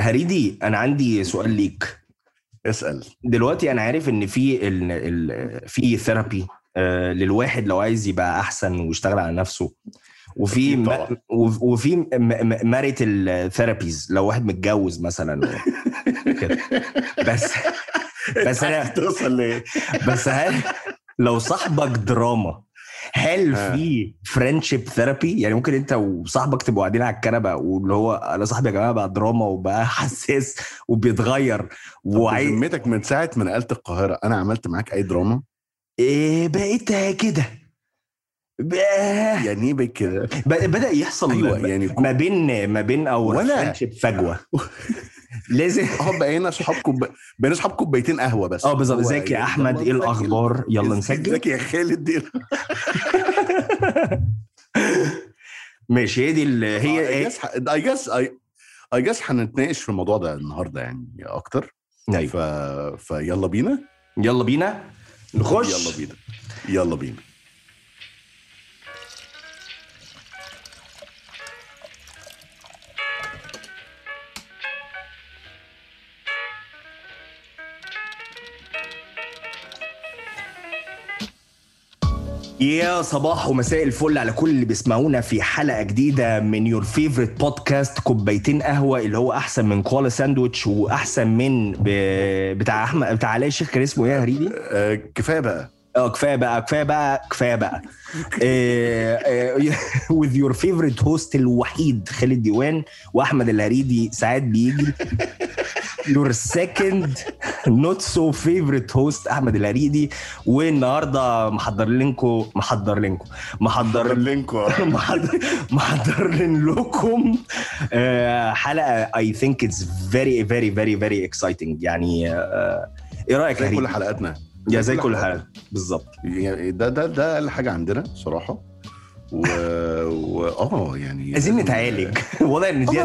هريدي أنا عندي سؤال ليك اسأل دلوقتي أنا عارف إن في ال ال في therapy للواحد لو عايز يبقى أحسن ويشتغل على نفسه وفي م- وفي marital therapies لو واحد متجوز مثلا كده. بس بس أنا توصل ليه؟ بس هل لو صاحبك دراما هل ها. في friendship therapy يعني ممكن انت وصاحبك تبقوا قاعدين على الكنبة واللي هو أنا صاحبي يا جماعة بقى دراما وبقى حساس وبيتغير وعايز بذمتك من ساعة ما نقلت القاهرة أنا عملت معاك أي دراما إيه بقيت كده يعني إيه بك كده بدأ يحصل ب- يعني ما بين ما بين أو ولا. فجوة لازم آه بقينا أصحاب كوب بقينا أصحاب كوبايتين قهوة بس. آه بالظبط. ازيك يا يعني أحمد؟ إيه. الأخبار؟ يلا نسجل. ازيك يا خالد؟ إيه؟ ماشي هي دي ال- هي اي إيه جس اي جس اي جس هنتناقش في الموضوع ده النهارده يعني أكتر. ف... أيوه فيلا بينا. يلا بينا. نخش. يلا بينا. يلا بينا. يا صباح ومساء الفل على كل اللي بيسمعونا في حلقة جديدة من your favorite podcast كوبايتين قهوة اللي هو أحسن من كوالا ساندويتش وأحسن من ب... بتاع أحمد بتاع علاء الشيخ كان اسمه إيه يا هريدي؟ آه كفاية بقى. آه كفاية بقى كفاية بقى كفاية بقى. with your favorite host الوحيد خالد ديوان وأحمد الهريدي ساعات بيجي. your second not so favorite host أحمد الهريدي والنهاردة محضر لكم محضر لكم. محضر لينكو محضر لكم. آه، حلقة I think it's very very very very exciting. يعني آه، إيه رأيك زي كل؟ حلقاتنا. يا زي كل حلقة. بالظبط. يعني ده ده ده أقل حاجة عندنا صراحة. و... و... آه يعني عايزين نتعالج. واضح إن دي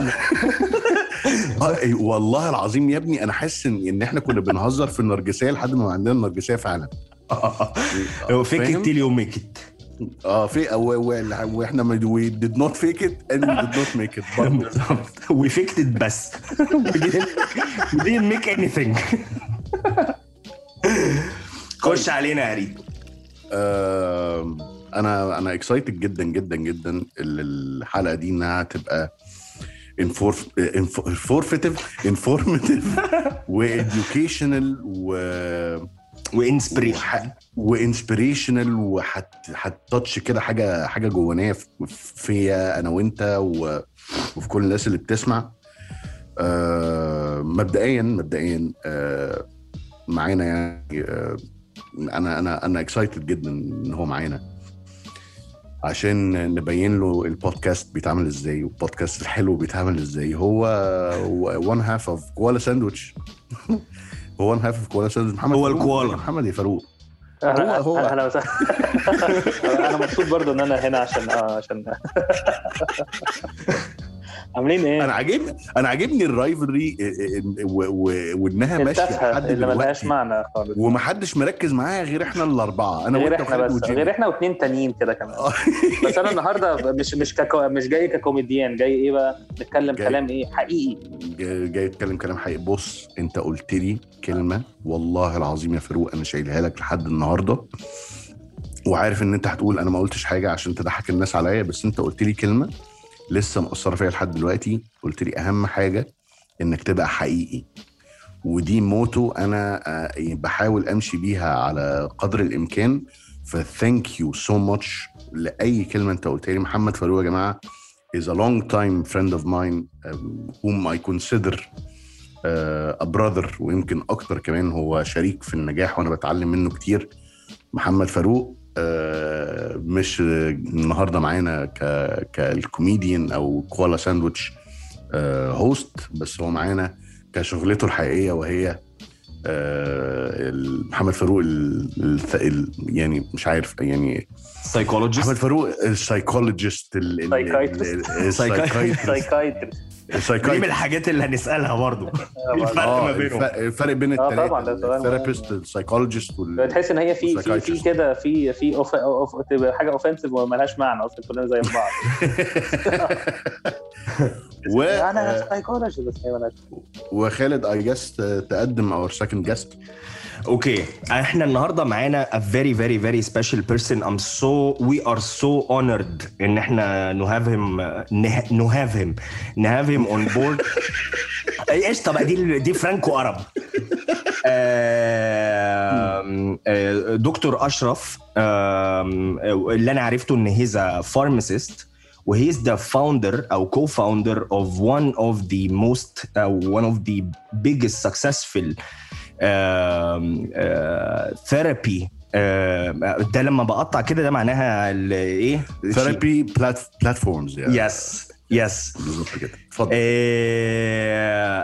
آه، إيه، والله العظيم يا ابني أنا حاسس إن إن إحنا كنا بنهزر في النرجسية لحد ما عندنا النرجسية فعلا. fake فاهم؟ till you make it آه في وإحنا we did not fake it and we did not make it بالظبط we faked it بس we didn't make anything. خش علينا يا ريت. أنا أنا excited جدا جدا جدا ال- الحلقة دي إنها تبقى انفورماتيف انفورماتيف واديوكيشنال و وإنسبريشن. وإنسبريشنال وهتتاتش كده حاجة حاجة جوانيه في- فيا أنا وأنت و- وفي كل الناس اللي بتسمع. آه، مبدئيا مبدئيا آه، معانا يعني آه، أنا أنا أنا excited جدا إن هو معانا. عشان نبين له البودكاست بيتعمل إزاي والبودكاست الحلو بيتعمل إزاي هو one half of كوالا ساندويتش هو one half of كوالا ساندويتش محمد هو. الكوالا. محمد يا فاروق هو- هو. أهلا وسهلا أنا مبسوط برضو إن أنا هنا عشان آه عشان عاملين إيه؟ أنا عاجبني أنا عاجبني ال rivalry وانها ماشية لحد اللي ملهاش معنى خالص. ومحدش مركز معايا غير إحنا الأربعة. أنا غير إحنا بس غير إحنا واثنين تانيين كده كمان. آه. بس أنا النهارده مش مش ككو... مش جاي ككوميديان. جاي إيه بقى؟ نتكلم. كلام إيه؟ حقيقي. جاي اتكلم كلام حقيقي. بص أنت قلت لي كلمة والله العظيم يا فاروق أنا شايلها لك لحد النهارده. وعارف إن أنت هتقول أنا ما قلتش حاجة عشان تضحك الناس عليا بس أنت قلت لي كلمة. لسه مأثرة فيا لحد دلوقتي. قلت لي أهم حاجة إنك تبقى حقيقي. ودي موتو أنا آه، بحاول أمشي بيها على قدر الإمكان. ف thank you so much لأي كلمة أنت قلتها لي. محمد فاروق يا جماعة is a long time friend of mine um, whom I consider uh, a brother. ويمكن أكتر كمان هو شريك في النجاح وأنا بتعلم منه كتير. محمد فاروق مش النهارده معانا ك كالكوميديان أو كوالا ساندويتش host بس هو معانا كشغلته الحقيقية وهي آه، محمد فاروق ال- ال- يعني مش عارف يعني محمد psychologist فاروق ال psychologist Psychiatrist. دي من الحاجات اللي هنسألها برضه الفرق آه ما بينهم؟ الف- الفرق بين آه، الثلاثه طبعاً،. ال therapist ال psychologist وال تحس إن هي في في. كده في في off off تبقى حاجة offensive وملهاش معنى أصلا كلنا زي بعض. و أنا سايكولوجي بس وخالد I just تقدم our second guest okay إحنا النهارده معانا ا very very very special person um so we are so honored إن إحنا now have him now have him now have him on board إيش؟ طب دي دي فرانكو عرب. آه، دكتور أشرف اللي أنا عرفته إن he's a pharmacist و he is the founder أو co-founder of one of the most one of the biggest successful therapy uh, ده لما بقطع كده ده معناها ال- إيه؟ therapy platforms يعني. yes yes بالظبط كده. اتفضل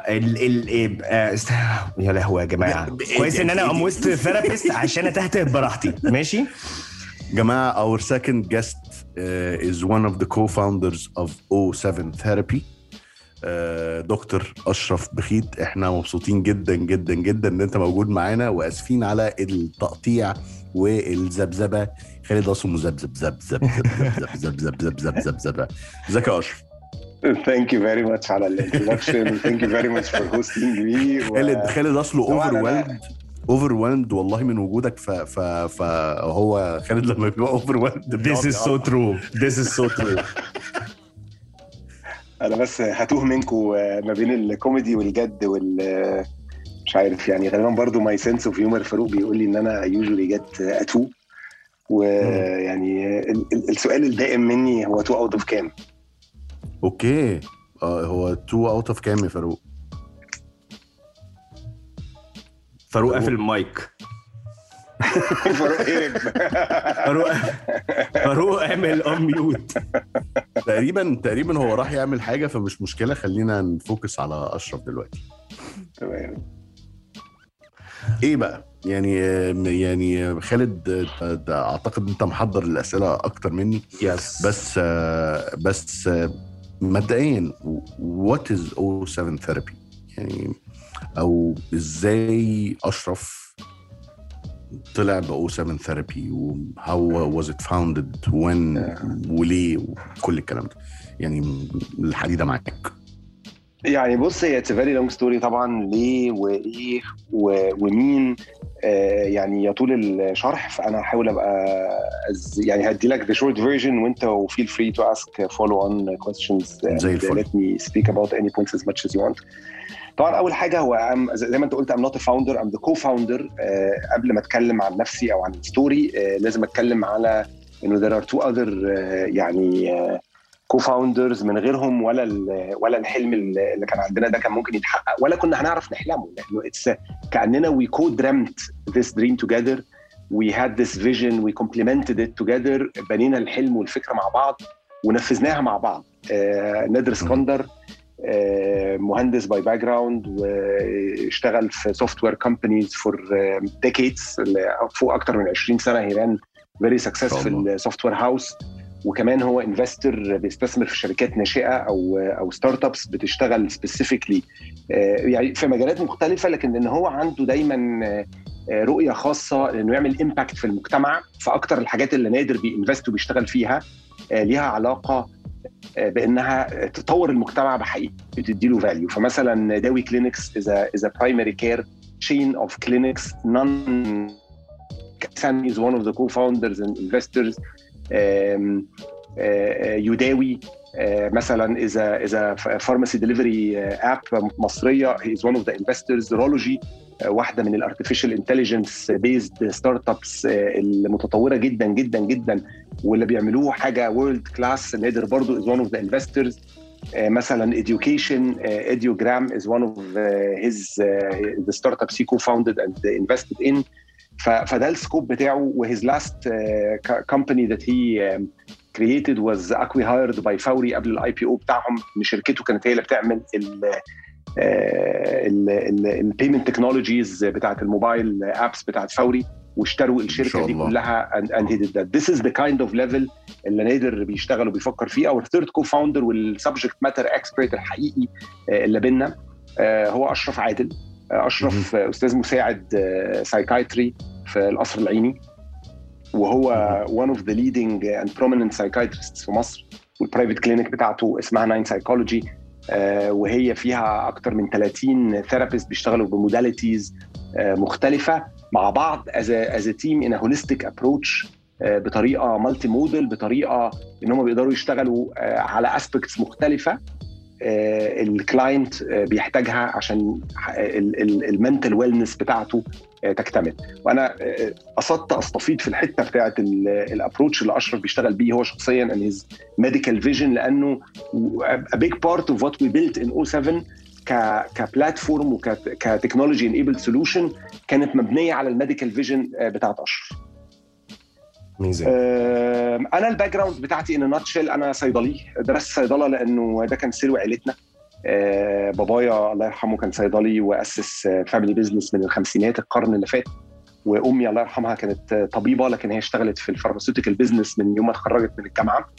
ال ال است- يا لهوي يا جماعة. كويس إن أنا um وسط therapists عشان اتهته براحتي. ماشي؟ جماعة our second guest uh, is one of the co-founders of O7 Therapy. دكتور أشرف بخيت إحنا مبسوطين جدا جدا جدا إن أنت موجود معانا وآسفين على التقطيع والذبذبة. خالد اصله مذبذب زب زب زب زب زب زب زب زب زب إزيك يا أشرف؟ Thank you very much على ال introduction. Thank you very much for hosting me. و... خالد خالد اصله over أنا- over والله من وجودك. ف ف فهو خالد لما بيبقى over This is so true. This is so true. أنا بس هتوه منكم ما بين الكوميدي والجد وال مش عارف يعني غالبا برضو my sense of humor فاروق بيقول لي إن أنا usually get it ويعني ال- ال- السؤال الدائم مني هو two out of كام؟ Okay. آه هو 2 out of كام يا فاروق؟ فاروق قافل المايك. فاروق هرب فاروق فاروق اعمل unmute تقريبا تقريبا هو راح يعمل حاجة فمش مشكلة خلينا ن focus على أشرف دلوقتي. تمام. إيه بقى؟ يعني يعني خالد أعتقد إنت محضر الأسئلة أكتر مني. يس بس بس مبدئيا What is O7 Therapy يعني أو إزاي أشرف طلع ب O7 Therapy و how was it founded when وليه وكل الكلام ده. يعني الحديده معاك. يعني بص هي it's very long story طبعا ليه وإيه ومين. آه يعني يطول الشرح فأنا هحاول أبقى يعني هدي لك the short version وأنت free to ask follow on questions. and زي الفل. let me speak about any points as much as you want. طبعا أول حاجة هو زي ما أنت قلت not a founder I'm the co-founder. آه قبل ما أتكلم عن نفسي أو عن ال story آه لازم أتكلم على إنه are two other آه يعني آه co-founders من غيرهم ولا ولا الحلم اللي كان عندنا ده كان ممكن يتحقق ولا كنا هنعرف نحلمه. لأنه it's كأننا we co-dreamt this dream together We had this vision we complemented it together بنينا الحلم والفكرة مع بعض ونفذناها مع بعض. آه نادر اسكندر مهندس by background واشتغل في software companies for decades فوق أكتر من 20 سنة. He ran very successful software house وكمان هو investor بيستثمر في شركات ناشئة أو أو startups بتشتغل specifically يعني في مجالات مختلفة لكن إن هو عنده دايما آه، آه، رؤية خاصة انه يعمل impact في المجتمع فأكتر الحاجات اللي نادر بي invest وبيشتغل فيها آه، ليها علاقة آه، بأنها تطور المجتمع بحقيقة تديله value فمثلا Dawi Clinics is is primary care chain of clinics. Nader is one of the co-founders and investors. um, uh, يداوي مثلا a pharmacy delivery uh, app مصرية. He is one of the investors. Rology واحدة من ال artificial intelligence based startups المتطورة جدا جدا جدا واللي بيعملوه حاجة world class نادر برضو one of the investors. uh, مثلا education uh, ediogram is one of uh, his uh, the startups he co-founded and invested in. ف- فده ال scope بتاعه و his last company that he created was acquired by فوري قبل ال IPO بتاعهم. إن شركته كانت هي اللي بتعمل ال payment technologies بتاعت ال mobile apps بتاعت فوري واشتروا الشركة دي. كلها and, and he did that. This is the kind of level اللي نادر بيشتغل وبيفكر فيه. أو ال third co-founder وال subject matter expert الحقيقي آه، اللي بينا آه، هو أشرف عادل. آه، أشرف آه، أستاذ مساعد psychiatry في القصر العيني. وهو one of the leading and prominent psychiatrists في مصر. وال private clinic بتاعته اسمها Nine Psychology وهي فيها أكتر من 30 therapist بيشتغلوا ب modalities مختلفة مع بعض team in a holistic approach آه، بطريقة multi-modal بطريقة إن هم بيقدروا يشتغلوا آه، على aspects مختلفة. ال client بيحتاجها عشان ال mental wellness بتاعته آه، تكتمل. وأنا آه، قصدت أستفيد في الحتة بتاعه ال approach اللي أشرف بيشتغل بيه هو شخصيا and his medical vision لأنه a big part of what we built in O7 ك ك platform وك technology enabled solution كانت مبنية على ال medical vision بتاعت أشرف. أنا ال background بتاعتي in nutshell أنا صيدلي درست صيدلة لأنه ده كان سلو عيلتنا آه، بابا الله يرحمه كان صيدلي وأسس family business من الخمسينات القرن اللي فات وأمي الله يرحمها كانت طبيبة لكن هي اشتغلت في ال pharmaceutical business من يوم ما اتخرجت من الجامعة.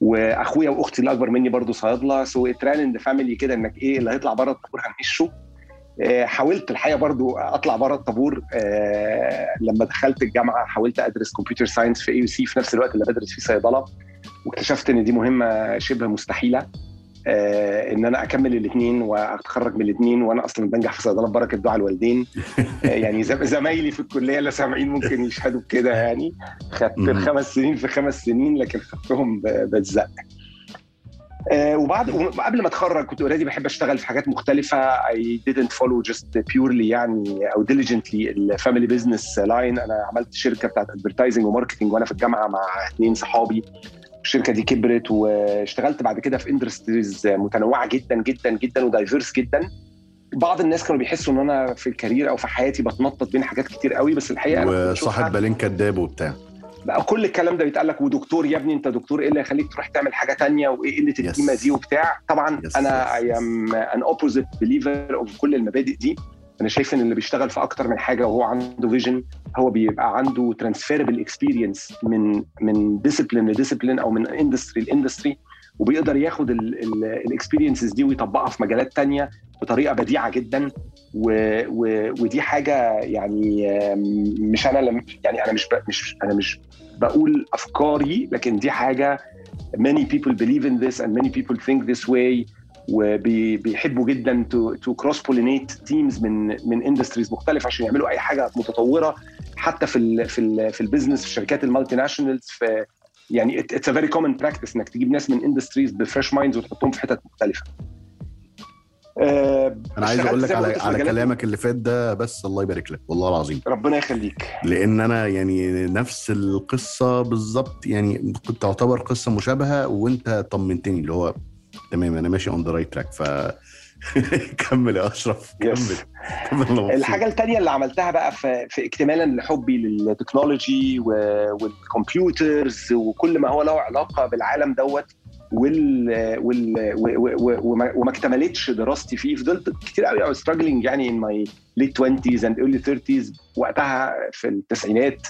وأخويا وأختي اللي اكبر مني برضو صيادلة so it ran in family كده إنك إيه اللي هيطلع بره الطابور هنمشه حاولت الحقيقة برضو أطلع بره الطابور آه، لما دخلت الجامعة حاولت أدرس computer science في AUC في نفس الوقت اللي بدرس فيه صيدلة. واكتشفت إن دي مهمة شبه مستحيلة آه، إن أنا أكمل الاثنين وأتخرج من الاثنين وأنا أصلا بنجح في صيدلة ببركه دعاء الوالدين. آه، يعني زم- زمايلي في الكلية اللي سامعين ممكن يشهدوا بكده يعني. خدت. الخمس سنين في خمس سنين لكن خدتهم ب- بالزق آه، وبعد وقبل ما اتخرج كنت already بحب اشتغل في حاجات مختلفة. I didn't follow just purely يعني أو diligently ال family business line أنا عملت شركة بتاعت advertising و marketing وأنا في الجامعة مع اثنين صحابي. الشركة دي كبرت واشتغلت بعد كده في industries متنوعة جدا جدا جدا و diverse جدا. بعض الناس كانوا بيحسوا إن أنا في ال career أو في حياتي بتنطط بين حاجات كتير قوي بس الحقيقة وصاحب بالين كداب وبتاع. بقى كل الكلام ده بيتقال لك ودكتور يا ابني انت دكتور إيه اللي يخليك تروح تعمل حاجة تانية وإيه قله القيمه. دي وبتاع طبعا Yes, أنا I am an opposite believer of كل المبادئ دي أنا شايف إن اللي بيشتغل في أكتر من حاجة وهو عنده vision هو بيبقى عنده transferable experience من من discipline ل discipline أو من industry ل industry وبيقدر ياخد ال experiences دي ويطبقها في مجالات تانية بطريقة بديعة جدا و و ودي حاجة يعني مش أنا لم يعني أنا مش ب- مش أنا مش بقول أفكاري لكن دي حاجة many people believe in this and many people think this way وبيحبوا جدا to, to cross pollinate teams من من industries مختلفة عشان يعملوا أي حاجة متطورة حتى في ال في ال في ال business في الشركات ال multinationals في يعني it's a very common practice إنك تجيب ناس من industries ب fresh minds وتحطهم في حتت مختلفة. آه، أنا عايز أقول لك على على كلامك اللي فات ده بس الله يبارك لك والله العظيم ربنا يخليك لأن أنا يعني نفس القصة بالظبط يعني كنت تعتبر قصة مشابهة وأنت طمنتني اللي هو تمام أنا ماشي on the right track ف كمل يا أشرف كمل. كمل. الحاجة الثانية اللي عملتها بقى في, في اكتمالا لحبي لل technology وال computers وكل ما هو له علاقة بالعالم دوت وال, وال وما, اكتملتش دراستي فيه فضلت كتير قوي struggling يعني in my late 20s and early 30s وقتها في التسعينات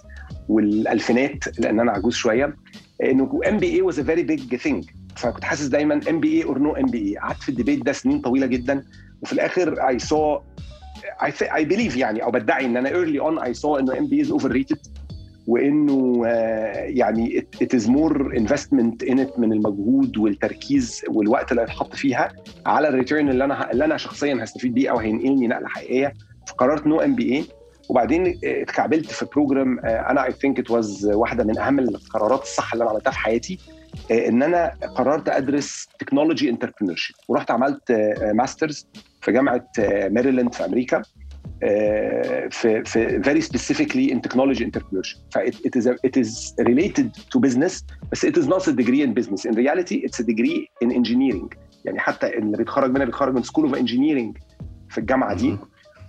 والألفينات لأن أنا عجوز شوية. إنه MBA was a very big thing. فكنت حاسس دايما ام بي اي اور نو ام بي اي قعدت في ال debate ده سنين طويلة جدا. وفي الآخر I, th- I believe يعني أو بدعي إن أنا early on I saw إنه MBA is overrated وإنه آه، يعني it, is more investment in it من المجهود والتركيز والوقت اللي هيتحط فيها على ال return اللي أنا اللي أنا شخصيا هستفيد بيه أو هينقلني نقلة حقيقية. فقررت no MBA وبعدين آه، اتكعبلت في program أنا I think it was واحدة من أهم القرارات الصح اللي أنا عملتها في حياتي آه، إن أنا قررت أدرس technology entrepreneur ورحت عملت masters في جامعة آه، ماريلاند في أمريكا. آه، في في very specifically in technology entrepreneurship ف it, it is a, it is related to business بس it is not a degree in business in reality it's a degree in engineering يعني حتى اللي بيتخرج منها بيتخرج من school of engineering في الجامعة دي.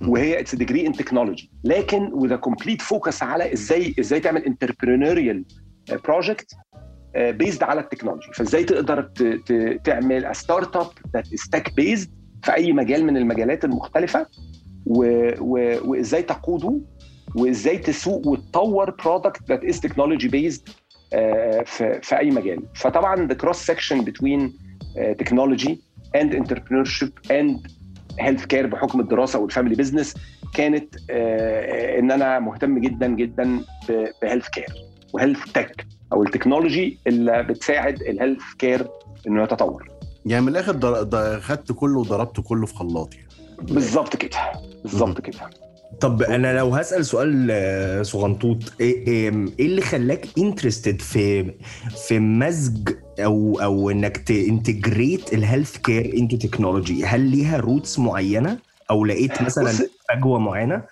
وهي اتس degree in technology لكن with a complete focus على إزاي إزاي تعمل entrepreneurial project بيزد على التكنولوجي فازاي تقدر ت- ت- تعمل ستارت اب ذات از تك بيزد في اي مجال من المجالات المختلفه وإزاي تقوده وإزاي تسوق وتطور product that is technology based في في أي مجال. فطبعا the cross section between uh, technology and entrepreneurship and healthcare بحكم الدراسة وال family business كانت آه، إن أنا مهتم جدا جدا ب healthcare و health tech أو ال technology اللي بتساعد ال healthcare إنه يتطور. يعني من الآخر خدت كله وضربت كله في خلاط يعني. بالظبط كده. بالظبط كده. طب أنا لو هسأل سؤال آه، صغنطوط إيه إيه إيه اللي خلاك interested في في مزج أو أو إنك ت integrate ال healthcare into technology هل ليها roots معينة؟ أو لقيت مثلا فجوة معينة؟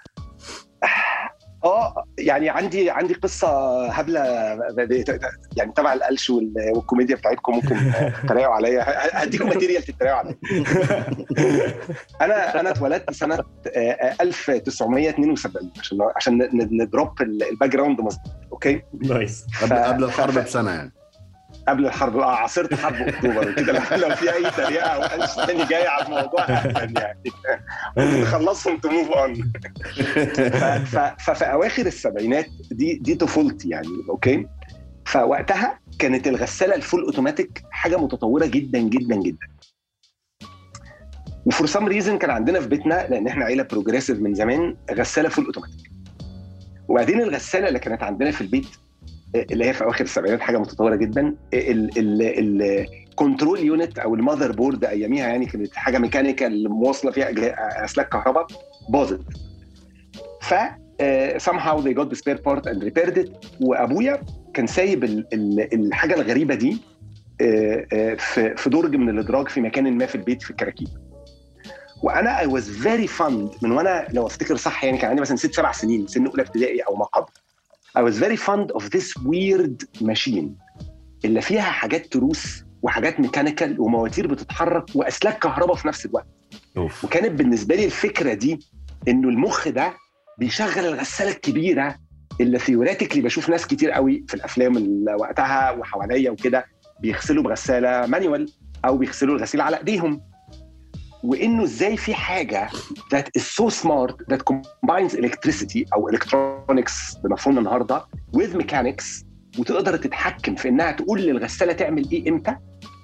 آه يعني عندي عندي قصة هبلة يعني تبع القلش وال- والكوميديا بتاعتكم ممكن تتريقوا عليا. هديكم material تتريقوا عليا. أنا أنا اتولدت سنة آه، 1972 عشان عشان ن- ن- ن drop ال- ال background مظبوط okay? Nice. قبل, الحرب بسنة يعني. قبل الحرب. آه عاصرت حرب أكتوبر. وكده لو- في أي تريقة أو قلش تاني جاي على الموضوع أهلاً يعني. نخلصهم to move on ففي أواخر السبعينات دي دي طفولتي يعني okay? فوقتها كانت الغسالة ال full automatic حاجة متطورة جدا جدا جدا. و for some reason كان عندنا في بيتنا لأن إحنا عيلة progressive من زمان غسالة full automatic. وبعدين الغسالة اللي كانت عندنا في البيت اللي هي في أواخر السبعينات حاجة متطورة جدا. ال control unit أو ال motherboard أياميها يعني كانت حاجة mechanical موصله فيها أسلاك كهرباء باظت. ف آه، somehow they got the spare part and repaired it. وأبويا كان سايب ال- ال- الحاجة الغريبة دي آه، آه، في درج من الإدراج في مكان ما في البيت في الكراكيب. وأنا I was very fond من وأنا لو أفتكر صح يعني كان عندي مثلا ست سبع سنين سن أولى ابتدائي أو ما قبل. I was very fond of this weird machine اللي فيها حاجات تروس وحاجات mechanical ومواتير بتتحرك وأسلاك كهرباء في نفس الوقت. أوف. وكانت بالنسبة لي الفكرة دي إنه المخ ده بيشغل الغسالة الكبيرة اللي theoretically بشوف ناس كتير قوي في الأفلام اللي وقتها وحواليا وكده بيغسلوا بغسالة manual أو بيغسلوا الغسيل على إيديهم. وإنه إزاي في حاجة that is so smart that combines electricity أو electronics بمفهومنا النهارده with mechanics وتقدر تتحكم في إنها تقول للغسالة تعمل إيه إمتى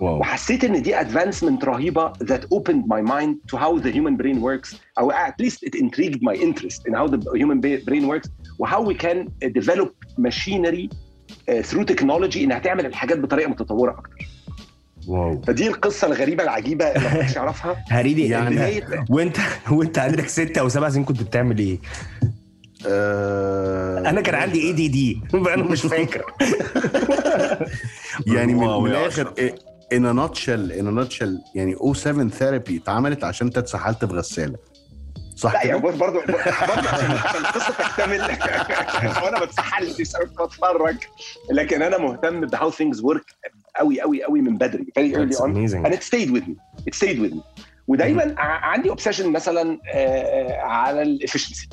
واو. وحسيت إن دي advancement رهيبة that opened my mind to how the human brain works أو at least it intrigued my interest in how the human brain works و how we can develop machinery through technology إنها تعمل الحاجات بطريقة متطورة أكتر واو. فدي القصة الغريبة العجيبة اللي ما حدش يعرفها. هريدي يعني- وانت وانت عندك ستة أو سبع سنين كنت بتعمل إيه؟ آه أنا كان عندي ADD أنا مش فاكر. يعني من, الآخر ان نوتشل ان نوتشل يعني أو 7 ثيرابي اتعملت عشان انت اتسحلت في غسالة. صح لا يعني كده؟ برضه عشان عشان القصة تكتمل. وأنا كنت بتفرج. لكن أنا مهتم بهاو ثينجز ورك قوي قوي قوي من بدري. Very early That's on. amazing. and it stayed with me. It stayed with me. ودايما ع- عندي اوبسيشن مثلا آه، آه، على الافشنسي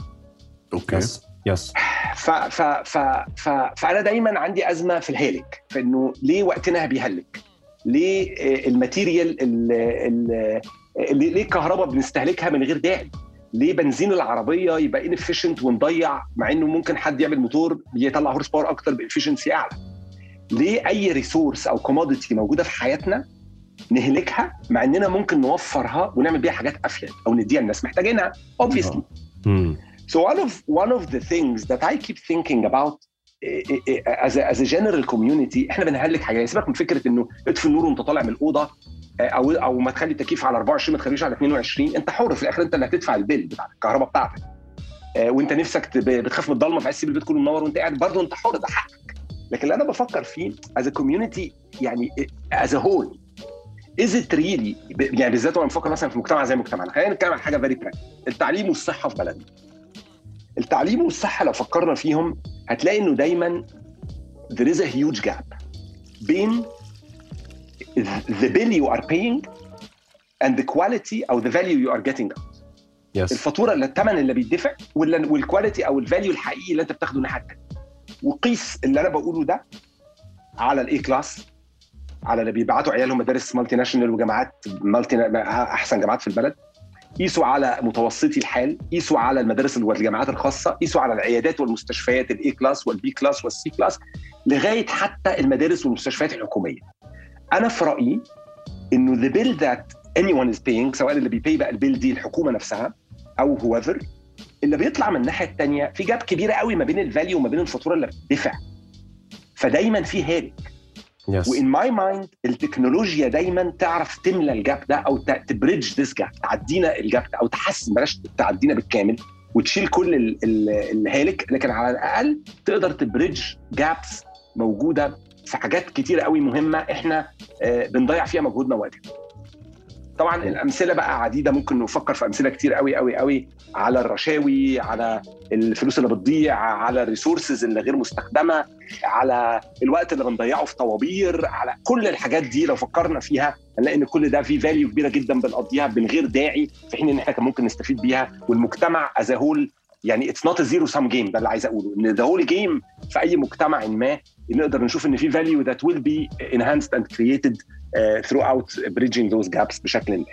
أوكي يس يس ف ف ف ف فأنا دايما عندي أزمة في الهالك فانه ليه وقتنا بيهلك؟ ليه آه، ال material ال- ال- آه، ليه ليه الكهرباء بنستهلكها من غير داعي؟ ليه بنزين العربية يبقى inefficient ونضيع مع إنه ممكن حد يعمل موتور يطلع horse power أكتر ب efficiency أعلى؟ ليه أي resource أو commodity موجودة في حياتنا نهلكها مع إننا ممكن نوفرها ونعمل بيها حاجات أفيد أو نديها الناس محتاجينها؟ Obviously. مم. So one of one of the things that I keep thinking about eh, eh, eh, as a, as a general community إحنا بنهلك حاجات سيبك من فكرة إنه اطفي النور وأنت طالع من الأوضة أو أو ما تخلي التكييف على 24 ما تخليش على 22 أنت حر في الآخر أنت اللي هتدفع البيل بتاع الكهرباء بتاعتك. وأنت نفسك بتخاف من الضلمة فعايز تسيب البيت كله منور وأنت قاعد برضه أنت حر ده حقك لكن اللي أنا بفكر فيه a community يعني whole is it really ب- يعني بالذات وأنا بفكر مثلا في مجتمع زي مجتمعنا. خلينا نتكلم عن حاجة very practical التعليم والصحة في بلدنا. التعليم والصحة لو فكرنا فيهم هتلاقي إنه دايما there is a huge gap بين the bill you are paying and the quality أو the value you are getting out. yes الفاتورة اللي الثمن اللي بيدفع وال quality أو ال value الحقيقي اللي أنت بتاخده الناحيه الثانية وقيس اللي أنا بقوله ده على ال A class؟ على اللي بيبعتوا عيالهم مدارس multinational وجامعات multi أحسن جامعات في البلد. قيسوا على متوسطي الحال قيسوا على المدارس والجامعات الخاصة قيسوا على العيادات والمستشفيات ال A class وال B class وال C class لغاية حتى المدارس والمستشفيات الحكومية. أنا في رأيي إنه the bill that anyone is paying سواء اللي بي pay بقى ال bill دي الحكومة نفسها أو whoever اللي بيطلع من الناحية الثانية في gap كبيرة قوي ما بين ال value وما بين الفاتورة اللي بتدفع. فدايما في هالك yes و in my mind التكنولوجيا دايما تعرف تملى ال gap ده أو ت bridge this gap تعدينا ال gap ده أو تحسن بلاش تعدينا بالكامل وتشيل كل ال- ال- الهالك لكن على الأقل تقدر ت bridge gaps موجودة في حاجات كتيرة قوي مهمة إحنا آه، بنضيع فيها مجهودنا ووقتنا طبعا الأمثلة بقى عديدة ممكن نفكر في أمثلة كتير قوي قوي قوي على الرشاوي على الفلوس اللي بتضيع على ال resources اللي غير مستخدمة على الوقت اللي بنضيعه في طوابير على كل الحاجات دي لو فكرنا فيها هنلاقي إن كل ده فيه value كبيرة جدا بنقضيها من غير داعي في حين إن إحنا كان ممكن نستفيد بيها. والمجتمع as a whole يعني it's not zero sum game ده اللي عايز أقوله إن the whole game في أي مجتمع ما نقدر نشوف إن في value that will be enhanced and created throughout bridging those gaps بشكل ما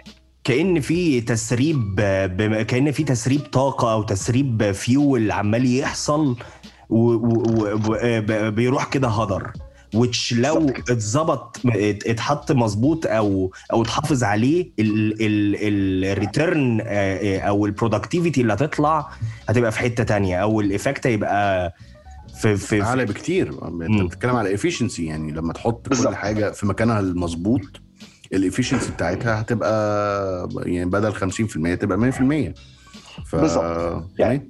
كأن في تسريب بم- كأن في تسريب طاقة أو تسريب فيول عمال يحصل وبيروح كده هدر which لو. اتظبط ات- اتحط مظبوط أو أو اتحافظ عليه ال return أو ال productivity اللي هتطلع هتبقى في حتة تانية أو ال effect هيبقى في في, أعلى بكتير مم. أنت بتتكلم على efficiency يعني لما تحط بالظبط. كل حاجة في مكانها المظبوط ال efficiency بتاعتها هتبقى يعني بدل 50% تبقى 100% ف بالظبط. يعني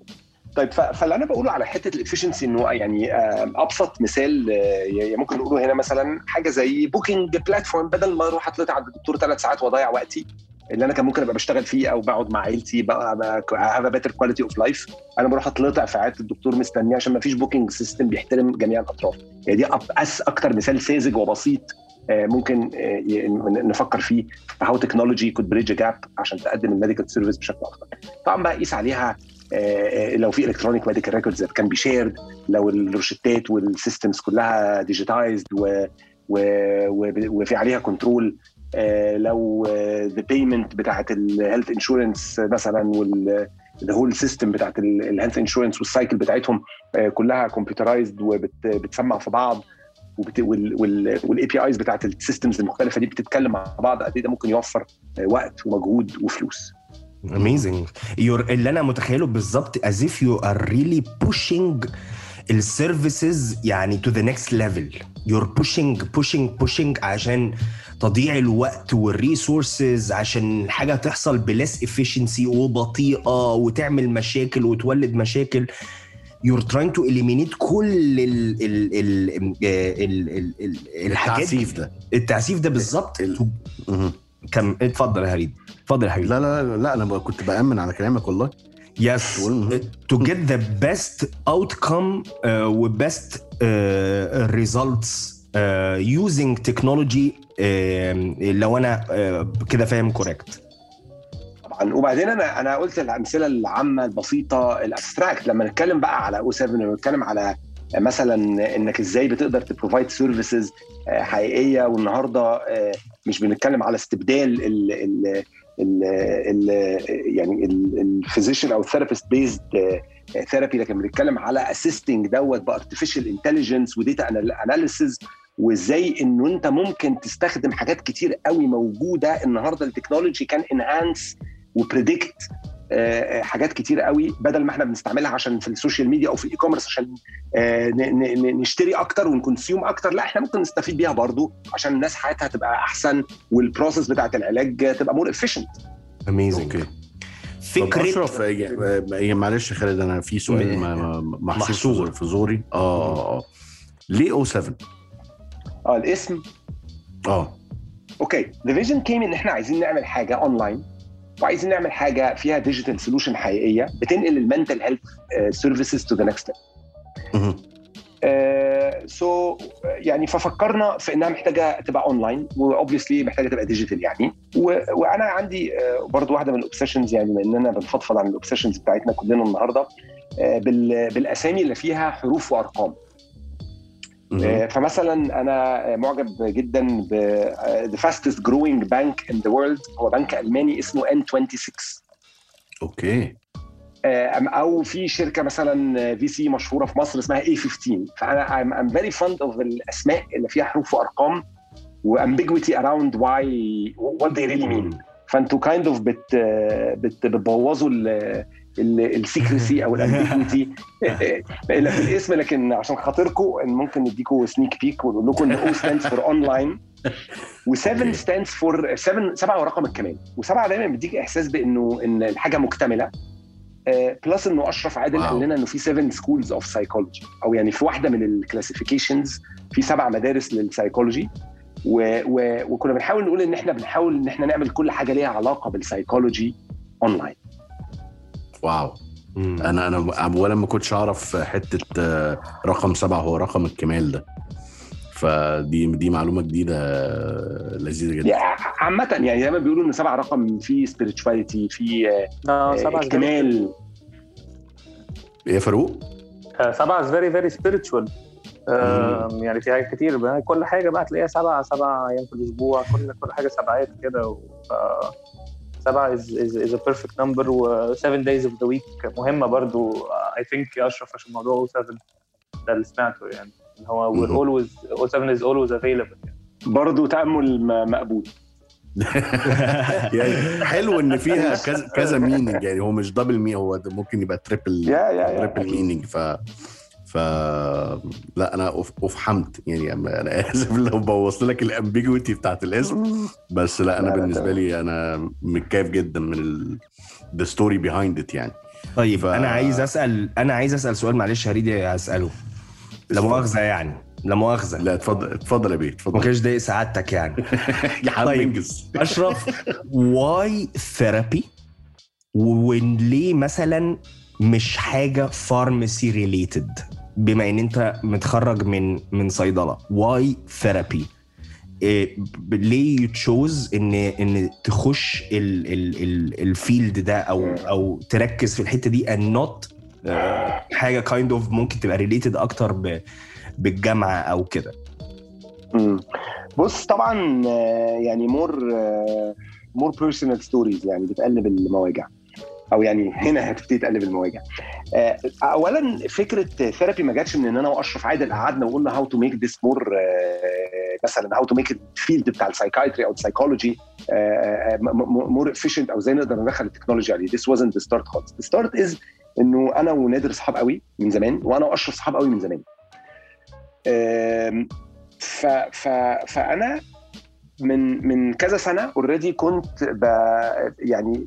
طيب ف- فاللي أنا بقوله على حتة ال efficiency إنه يعني آه، أبسط مثال آه، يعني ممكن نقوله هنا مثلا حاجة زي booking platform بدل ما أروح اتلطع عند الدكتور ثلاث ساعات وأضيع وقتي اللي أنا كان ممكن أبقى بشتغل فيه أو بقعد مع عيلتي بقى have better quality of life أنا بروح أتلطع في عيادة الدكتور مستنية عشان ما فيش booking system بيحترم جميع الأطراف. يعني دي أس أكتر مثال ساذج وبسيط آه، ممكن آه، نفكر فيه. how technology could bridge gap عشان تقدم ال medical service بشكل أفضل. طبعا بقى قيس عليها آه، لو في electronic medical records can be shared لو الروشتات وال systems كلها digitized وفي عليها control لو the payment بتاعت ال health insurance مثلا وال the whole system بتاعت ال health insurance وال cycle بتاعتهم آه، كلها computerized وبتسمع في بعض وال APIs بتاعت ال systems المختلفة دي بتتكلم مع بعض قد إيه ده ممكن يوفر آه، وقت ومجهود وفلوس. You're اللي أنا متخيله بالظبط as if you are really pushing ال services يعني to the next level. You're pushing pushing pushing عشان تضييع الوقت وال resources عشان حاجة تحصل ب less efficiency وبطيئة وتعمل مشاكل وتولد مشاكل. you're trying to eliminate كل ال ال ال ال ال ال الحاجات التعسيف ده. التعسيف ده بالظبط. كم؟ اتفضل يا هريد اتفضل يا حبيبي لا لا لا أنا كنت بأمن على كلامك والله. yes to get the best outcome و best results using technology لو أنا uh, كده فاهم correct طبعا. وبعدين أنا أنا قلت الأمثلة العامة البسيطة ال abstract لما نتكلم بقى على O7 ونتكلم على مثلا إنك إزاي بتقدر ت provide services حقيقية والنهاردة آه، مش بنتكلم على استبدال ال ال ال ال يعني ال physician أو ال therapist based therapy لكن بنتكلم على assisting that ب artificial intelligence و data analysis وازاي إنه أنت ممكن تستخدم حاجات كتير قوي موجودة. النهارده ال technology can enhance و predict حاجات كتير قوي بدل ما إحنا بنستعملها عشان في ال social media أو في ال e-commerce عشان آه، ن- ن- نشتري أكتر ون consume أكتر لا إحنا ممكن نستفيد بيها برضو عشان الناس حياتها تبقى أحسن وال process بتاعت العلاج تبقى more efficient طب فكره أشرف آه، آه، معلش خالد أنا في سؤال محشور. في زوري آه آه آه. ليه O7 آه الاسم. آه. Okay. The vision came إن إحنا عايزين نعمل حاجة اونلاين وعايزين نعمل حاجة فيها digital solution حقيقية بتنقل ال mental health services to the next. So يعني ففكرنا في إنها محتاجة تبقى online و obviously محتاجة تبقى digital يعني. وأنا عندي آه، برضو واحدة من ال obsessions يعني بما إننا بنفضفض عن ال obsessions بتاعتنا كلنا النهارده آه، بال- بالأسامي اللي فيها حروف وأرقام. فمثلا أنا معجب جدا ب آه، the fastest growing bank in the world. هو بنك ألماني اسمه N26 okay. آه، أو في شركة مثلا في سي مشهورة في مصر اسمها E15 فأنا I'm, I'm very fond of الأسماء اللي فيها حروف وأرقام و ambiguity around why what they really mean. فأنتوا kind of بت بت بتبوظوا ال secrecy أو ال ambiguity اللي في الاسم لكن عشان خاطركم ممكن نديكم sneak peek ونقول لكم إن O stands for online و7 stands for 7 سبعة ورقم الكمال. وسبعة دايما بيديك إحساس بإنه إن الحاجة مكتملة. Plus إنه أشرف عادل wow. قال لنا إنه في 7 schools of psychology أو يعني في واحدة من ال classifications في سبع مدارس للسايكولوجي و... و... وكنا بنحاول نقول إن إحنا بنحاول إن إحنا نعمل كل حاجة ليها علاقة بالسايكولوجي online Wow. مم. أنا أنا اولا ما كنتش أعرف حتة آه، رقم سبعة هو رقم الكمال ده. فدي دي معلومة جديدة آه، لذيذة جدا. يعني عامة يعني زي ما بيقولوا إن سبع رقم فيه spirituality فيه سبعة اكتمال. إيه يا فاروق؟ آه، is very very spiritual. آه، يعني في حاجات كتير. بقى كل حاجة بقى تلاقيها سبعة سبعة أيام في الأسبوع كل كل حاجة سبعات كده و- سبعة is, is, is a perfect number و seven days of the week مهمة برضو. I think يا أشرف عشان موضوع O7 ده اللي سمعته يعني. اللي هو we're always O7 is always available. يعني. برضه تأمل م- مقبول. يعني حلو إن فيها كذا كذا meaning يعني. هو مش double mea- هو ممكن يبقى triple triple meaning ف ف لا أنا أف- أفحمت. يعني أنا آسف لو بوظت لك ال ambiguity بتاعت الاسم. بس لا أنا لا، لا، بالنسبة تمام. لي أنا متكيف جدا من ال the story behind it يعني. طيب ف- أنا عايز أسأل أنا عايز أسأل سؤال معلش هريدي هساله لا مؤاخذة يعني. لا مؤاخذة. لا اتفضل اتفضل يا بيه ما اتفضل كانش ضايق سعادتك يعني. يا حبيبي طيب. انجز. أشرف why therapy وليه مثلا مش حاجة pharmacy related بما إن أنت متخرج من من صيدلة why therapy ليه choose إن إن تخش ال ال ال ال field ده أو أو تركز في الحتة دي not آه، حاجة kind of ممكن تبقى related أكتر بالجامعة أو كده. بص طبعا آه، يعني more more personal stories يعني بتقلب المواجع. أو يعني هنا هتبتدي تقلب المواجع. آه، اولا فكرة therapy ما جاتش من إن أنا وأشرف عادل قعدنا وقلنا how to make this more مثلا how to make ال field بتاع ال psychiatry أو ال psychology more efficient أو إزاي نقدر ندخل ال technology عليه. This wasn't the start خالص. Start is إنه أنا ونادر صحاب قوي من زمان وأنا وأشرف صحاب قوي من زمان. ف ف فأنا من من كذا سنة already كنت ب يعني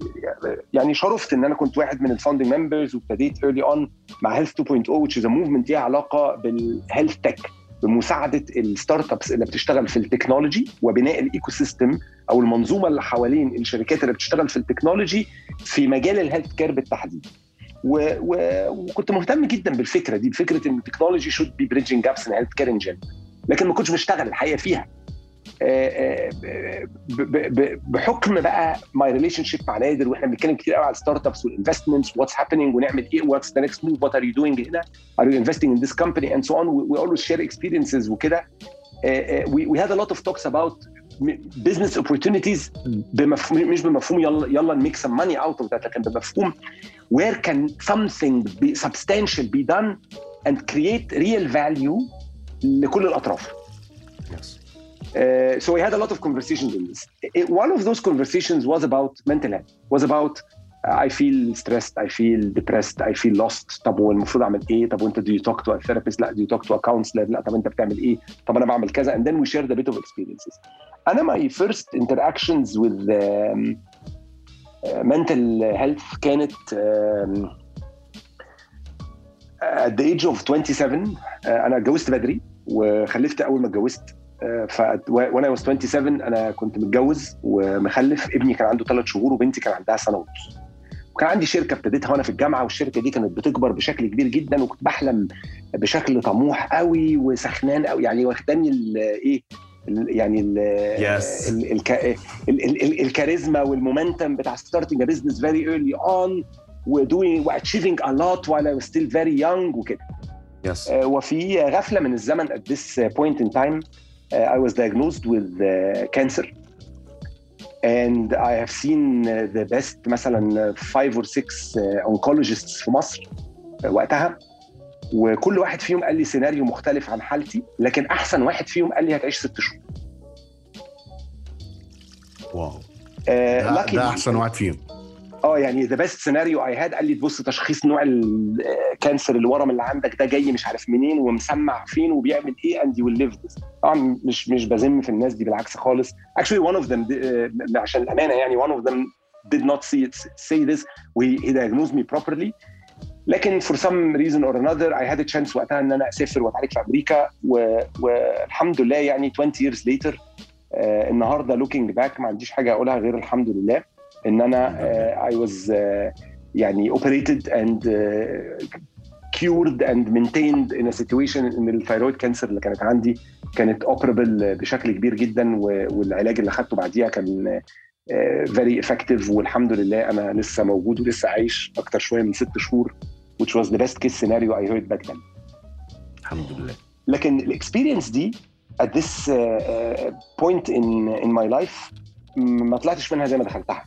يعني شرفت إن أنا كنت واحد من ال founding members وابتديت early on مع Health 2.0 which is a movement ليها علاقة بال health tech بمساعدة ال startups اللي بتشتغل في ال technology وبناء ال ecosystem أو المنظومة اللي حوالين الشركات اللي بتشتغل في ال technology في مجال ال healthcare بالتحديد. و... و... وكنت مهتم جدا بالفكرة دي بفكرة إن ال technology should be bridging gaps in healthcare in general لكن ما كنتش بشتغل الحقيقة فيها. بحكم بقى my relationship مع نادر وإحنا بنتكلم كتير قوي على ال startups وال investments what's happening ونعمل إيه what's the next move what are you doing هنا are you investing in this company and so on we always share experiences وكده we had a lot of talks about opportunities بمفهوم مش بمفهوم يلا يلا ن make some money out of that لكن بمفهوم can something be substantial be done and create real value لكل الأطراف. Uh, so we had a lot of conversations in this. It- one of those conversations was about mental health, was about uh, I feel stressed, I feel depressed, I feel lost. طب والمفروض اعمل ايه؟ طب وانت do you talk to a therapist؟ لا do you talk to a counselor؟ لا طب انت بتعمل ايه؟ طب انا بعمل كذا and then we shared a bit of experiences. انا my first interactions with um, uh, mental health كانت um, at the age of 27 uh, انا اتجوزت بدري وخلفت اول ما اتجوزت ف وأنا was 27 أنا كنت متجوز ومخلف. ابني كان عنده ثلاث شهور وبنتي كان عندها سنة ونص. وكان عندي شركة ابتديتها وأنا في الجامعة والشركة دي كانت بتكبر بشكل كبير جدا وكنت بحلم بشكل طموح قوي وسخنان قوي. يعني واخداني إيه يعني ال Yes. ال- الك- ال- ال- ال- الكاريزما والمومنتم بتاع starting a business very early on وdoing وachieving a lot while I was still very young وكده. يس آه، وفي غفلة من الزمن at this point in time. Uh, I was diagnosed with uh, cancer. And I have seen the best مثلا five or six oncologists في مصر وقتها. وكل واحد فيهم قال لي سيناريو مختلف عن حالتي لكن أحسن واحد فيهم قال لي هتعيش ست شهور. واو. ده, ده أحسن واحد فيهم. آه يعني the best scenario I had قال لي تبص تشخيص نوع ال cancer الورم اللي عندك ده جاي مش عارف منين ومسمع فين وبيعمل إيه and you live this طبعا مش مش بذم في الناس دي بالعكس خالص. One of them uh, عشان الأمانة يعني one of them did not see it say this. He diagnosed me properly. لكن for some reason or another I had a chance وقتها إن أنا أسافر وأتعالج في أمريكا و- والحمد لله يعني 20 years later آه النهارده looking back ما عنديش حاجة أقولها غير الحمد لله. إن أنا آه I was آه يعني operated and آه cured and maintained in a situation إن ال thyroid cancer اللي كانت عندي كانت operable بشكل كبير جدا والعلاج اللي اخدته بعديها كان very effective والحمد لله أنا لسه موجود ولسه عايش أكتر شوية من ست شهور which was the best case scenario I heard back then. الحمد لله. لكن ال experience دي at this uh, uh, point in in my life ما طلعتش منها زي ما دخلتها.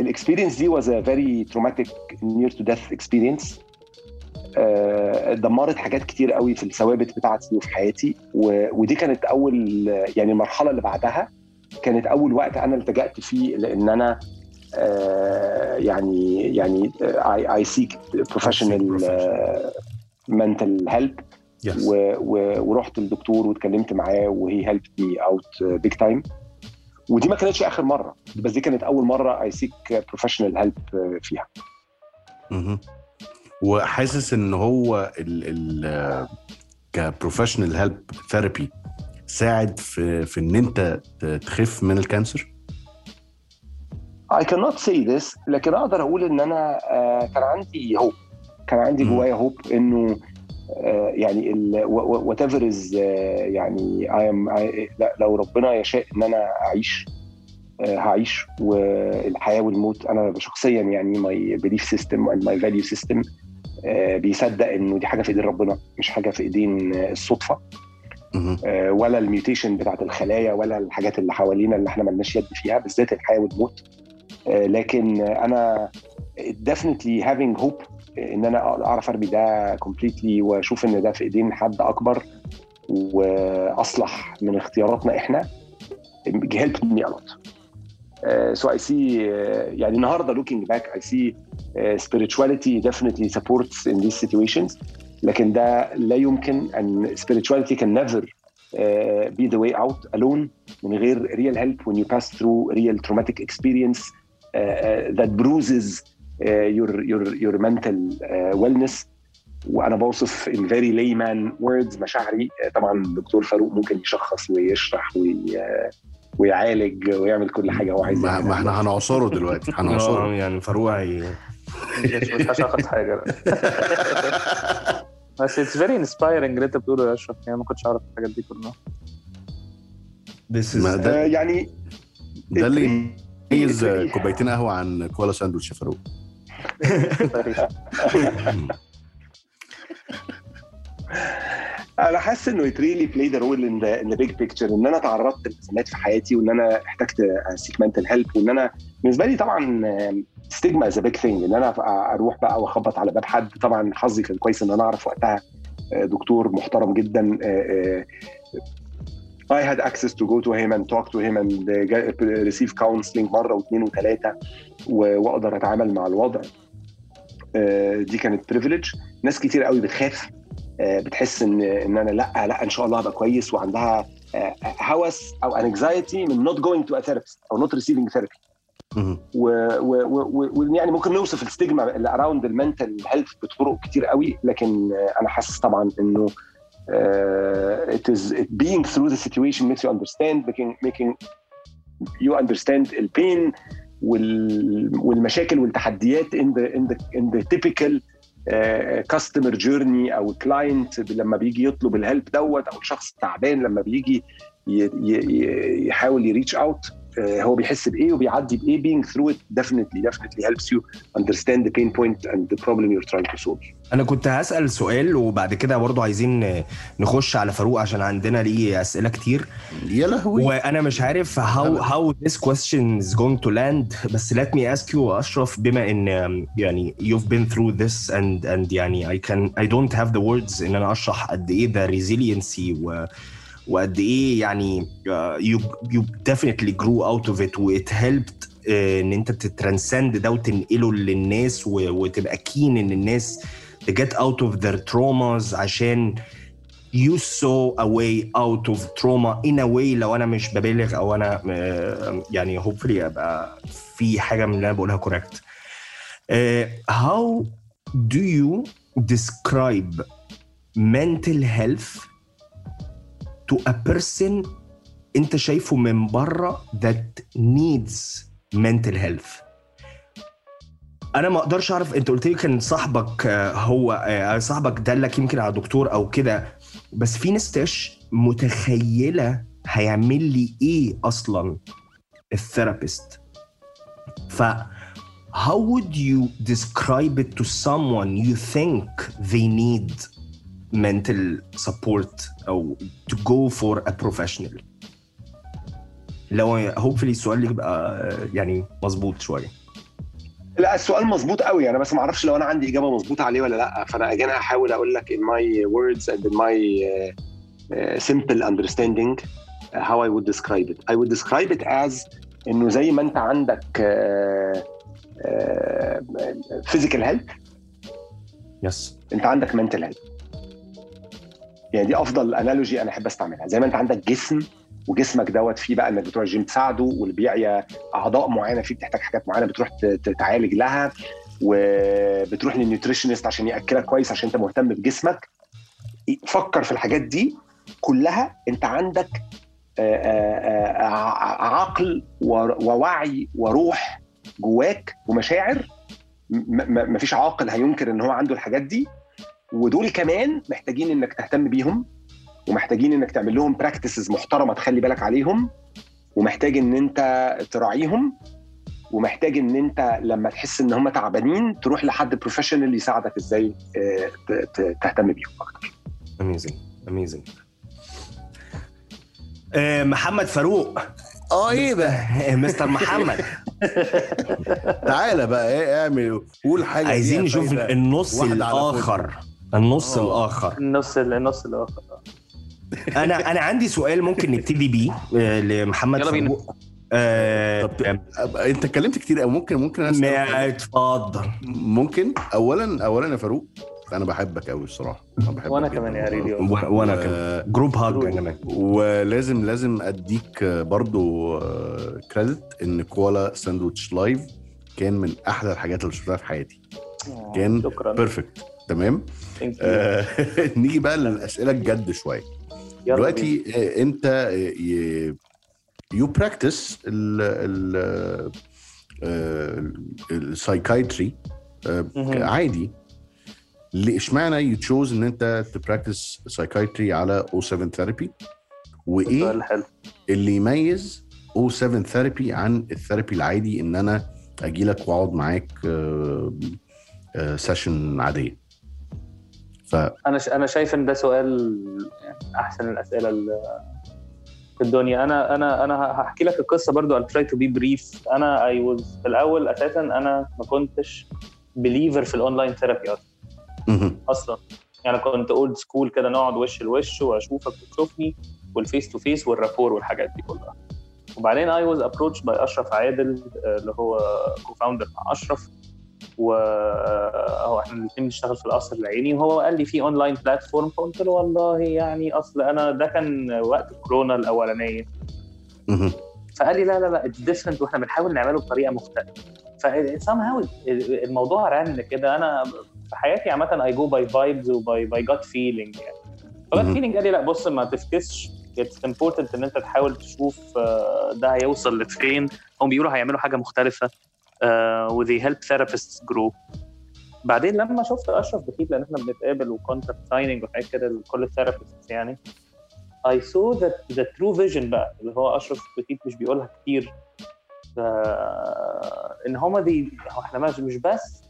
ال experience دي was a very traumatic near to death experience. آه، دمرت حاجات كتير قوي في الثوابت بتاعتي وفي حياتي و- ودي كانت أول يعني المرحلة اللي بعدها كانت أول وقت أنا التجأت فيه لأن أنا آه، يعني يعني I I seek professional. و... و... ورحت للدكتور واتكلمت معاه و he helped me out big time ودي ما كانتش آخر مرة بس دي كانت أول مرة I seek professional help فيها مهم. وحاسس إن هو ال ال كـ professional help therapy ساعد في في إن أنت تخف من ال cancer I cannot say this لكن أقدر أقول إن أنا آه، كان عندي hope كان عندي. جوايا hope إنه يعني as يعني I am I- لا- لو ربنا يشاء إن أنا أعيش آه، هعيش والحياة والموت أنا شخصيا يعني my belief system and my value system بيصدق إنه دي حاجة في ايدين ربنا مش حاجة في إيدين آه، الصدفة. آه، ولا ال mutation بتاعت الخلايا ولا الحاجات اللي حوالينا اللي إحنا ملناش يد فيها بالذات الحياة والموت آه، لكن آه، أنا definitely having hope آه، ان أنا اعرف ارمي ده completely واشوف ان ده في ايدين حد اكبر واصلح من اختياراتنا إحنا helped me a lot. Uh, so I see uh, يعني النهارده looking back I see uh, spirituality definitely supports in these situations لكن ده لا يمكن ان spirituality can never uh, be the way out alone من غير real help when you pass through real traumatic experience uh, uh, that bruises uh, your your your mental uh, wellness. وأنا بوصف in very layman words مشاعري. آه، طبعا الدكتور فاروق ممكن يشخص ويشرح وي... ويعالج ويعمل كل حاجة هو عايز ما, إحنا هنعصره دلوقتي آه، هنعصره يعني فاروق هي- مش هشخص حاجة. بس اتس فيري انسبايرنج اللي انت بتقوله يا أشرف يعني ما كنتش أعرف الحاجات دي كلها. This is ما ده آه، يعني ده اللي يميز. كوبايتين قهوة عن كوالا ساندوتش يا فاروق. أنا حاسس إنه played a role in the in the big picture إن أنا تعرضت لأزمات في حياتي وإن أنا احتجت سيك mental help وإن أنا بالنسبة لي طبعا ستيجما از بيج ثينج إن أنا أروح بقى وأخبط على باب حد. طبعا حظي كان كويس إن أنا أعرف وقتها آه، دكتور محترم جدا آه، آه، I had access to go to him and talk to him and uh, receive counseling مرة واثنين وثلاثة و- وأقدر أتعامل مع الوضع. آه، دي كانت privilege ناس كتير قوي بتخاف آه، بتحس ان إن أنا لأ لأ إن شاء الله هبقى كويس وعندها آه، هوس أو anxiety من not going to a therapist أو not receiving therapy. مهم. ويعني ممكن نوصف ال stigma اللي around ال mental health بطرق كتير قوي لكن أنا حاسس طبعا إنه uh, it is it being through the situation makes you understand making making you understand pain وال, والمشاكل والتحديات in the in the in the typical customer uh, journey أو client لما بيجي يطلب ال help دوت أو الشخص التعبان لما بيجي ي- ي- يحاول ي reach out آه، هو بيحس بايه وبيعدي بايه being through it definitely definitely helps you understand the pain point and the problem you're trying to solve أنا كنت هسال سؤال وبعد كده برضو عايزين نخش على فاروق عشان عندنا ليه اسئله كتير يا لهوي وأنا مش عارف how how this question is going to land بس let me ask you اشرف بما ان يعني you've been through this and and يعني I can I don't have the words ان أنا اشرح قد إيه the resiliency و وقد إيه يعني you you definitely grew out of it و it helped آه, إن أنت ت transcend ده وتنقله للناس وتبقى keen إن الناس get out of their traumas عشان you saw a way out of trauma in a way لو أنا مش ببالغ أو أنا آه, يعني hopefully أبقى في حاجة من اللي أنا بقولها correct آه, how do you describe mental health to a person انت شايفه من بره that needs mental health. أنا ما أقدرش اعرف انت قلت لي كان صاحبك آه، هو آه، صاحبك دلك يمكن على دكتور أو كده بس في ناس تش متخيلة هيعمل لي إيه أصلا الثيرابيست ف how would you describe it to someone you think they need mental support أو to go for a professional لو hopefully السؤال يبقى آه، يعني مظبوط شوية لا السؤال مظبوط قوي أنا بس ما أعرفش لو أنا عندي اجابه مظبوطه عليه ولا لا فانا أجي أنا هحاول أقول لك in my words and in my uh, uh, simple understanding uh, how I would describe it I would describe it as انه زي ما انت عندك uh, uh, physical health يس انت عندك mental health يعني دي أفضل analogy أنا أحب أستعملها. زي ما أنت عندك جسم وجسمك دوت فيه بقى إنك بتروح الجيم تساعده واللي بيعيا أعضاء معينة فيه بتحتاج حاجات معينة بتروح تعالج لها وبتروح لل nutritionist عشان يأكلك كويس عشان أنت مهتم بجسمك. فكر في الحاجات دي كلها. أنت عندك آه، آه، آه، عقل ووعي وروح جواك ومشاعر. مفيش عاقل هينكر إن هو عنده الحاجات دي. ودول كمان محتاجين إنك تهتم بيهم ومحتاجين إنك تعمل لهم براكتسز محترمة تخلي بالك عليهم ومحتاج إن أنت تراعيهم ومحتاج إن أنت لما تحس إن هم تعبانين تروح لحد بروفيشنال يساعدك إزاي آه، ت- ت- تهتم بيهم أكتر. اميزنج اميزنج محمد فاروق. آه إيه ده آه، مستر محمد. تعالى بقى إيه اعمل قول حاجة عايزين نشوف. النص. الآخر. النص آه. الآخر. النص النص الآخر. أنا أنا عندي سؤال ممكن نبتدي بيه آه، لمحمد يلا بينا. فاروق آه، طب أنت اتكلمت كتير قوي ممكن ممكن سؤال؟ اتفضل. ممكن؟ اولا اولا يا فاروق أنا بحبك قوي الصراحة. أنا بحبك وأنا. كمان يا ريدي. و- وأنا كمان. جروب هاج أنا كمان ولازم لازم أديك برضو كريدت إن كوالا ساندويتش لايف كان من أحلى الحاجات اللي شفتها في حياتي. كان شكرا. بيرفكت تمام. آه، نيجي بقى للأسئلة الجد شوية. دلوقتي آه، انت يو براكتس ال ال السايكايتري مهم. عادي اشمعنى يو تشوز إن انت تبراكتس سايكايتري على أو 7 ثيرابي وإيه اللي يميز أو 7 ثيرابي عن الثيرابي العادي إن أنا أجي لك وأقعد معاك سيشن عادية ف أنا ش... أنا شايف إن ده سؤال يعني أحسن الأسئلة اللي في الدنيا. أنا أنا أنا هحكي لك القصة برضو. I'll try to be brief. أنا اي was في الأول أساسا أنا ما كنتش بليفر في الاونلاين ثيرابي أصلا. أصلا. يعني كنت اولد سكول كده نقعد وش لوش وأشوفك وتشوفني والفيس تو فيس والرابور والحاجات دي كلها. وبعدين اي واز ابروتش باي أشرف عادل آه، اللي هو كوفاوندر مع أشرف. وهو إحنا الاثنين بنشتغل في القصر العيني. وهو قال لي في اونلاين بلاتفورم فقلت له والله يعني أصل أنا ده كان وقت الكورونا الأولانية. فقال لي لا لا لا اتس ديفرنت وإحنا بنحاول نعمله بطريقة مختلفة. ف somehow الموضوع رن كده. أنا في حياتي عامة اي جو باي فايبز وباي باي جات فيلينج يعني. فجات مهم. فيلينج قال لي لا بص ما تفكسش اتس امبورتنت إن أنت تحاول تشوف آه، ده هيوصل لفين. هم بيقولوا هيعملوا حاجة مختلفة. و they help therapists grow بعدين لما شفت أشرف بخيت لأن إحنا بنتقابل وكونتراكت سايننج وحاجات كده لكل الثيرابيست يعني I saw that the true vision بقى اللي هو أشرف بكيت مش بيقولها كتير. إن هما دي إحنا مش بس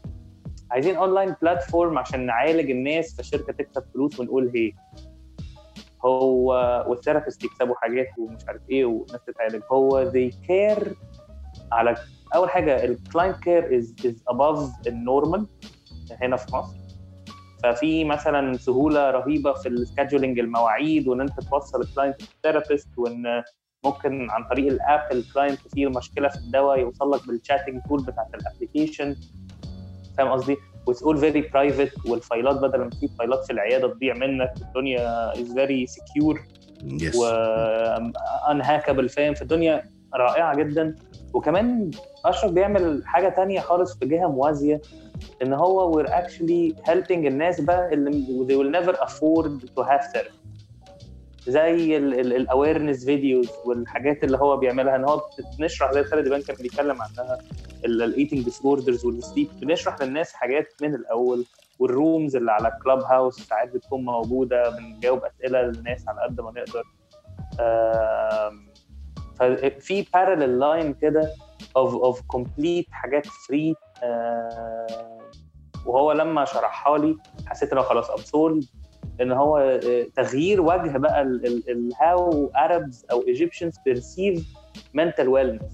عايزين اونلاين بلاتفورم عشان نعالج الناس فالشركه تكسب فلوس ونقول هي هو والثيرابيست يكسبوا حاجات ومش عارف إيه والناس تتعالج. هو they care على أول حاجة الكلاينت كير از از above النورمال هنا في مصر. ففي مثلا سهولة رهيبة في السكادجولينج المواعيد وإن أنت توصل الكلاينت ثيرابيست وإن ممكن عن طريق الاب الكلاينت فيه مشكلة في الدواء يوصل لك بالشاتنج تول بتاعت الابلكيشن فاهم قصدي؟ واتس اول فيري برايفت والفايلات بدل ما تسيب فايلات في العيادة تضيع منك. الدنيا از فيري سكيور يس و فاهم؟ في الدنيا رائعة جدا. وكمان أشرف بيعمل حاجة تانية خالص في جهة موازية إن هو we're actually helping الناس بقى اللي they will never afford to have therapy. زي الاويرنس فيديوز والحاجات اللي هو بيعملها إن هو بنشرح زي خالد بان كان بيتكلم عنها الايتنج ديس اوردرز والسليب بنشرح للناس حاجات من الأول والرومز اللي على كلاب هاوس ساعات بتكون موجودة بنجاوب أسئلة للناس على قد ما نقدر. ففي بارلل لاين كده اوف اوف كومبليت حاجات فري وهو لما شرحها لي حسيت إن هو خلاص ابسول إن هو آه، تغيير وجه بقى الهاو Arabs أو Egyptians perceive mental wellness.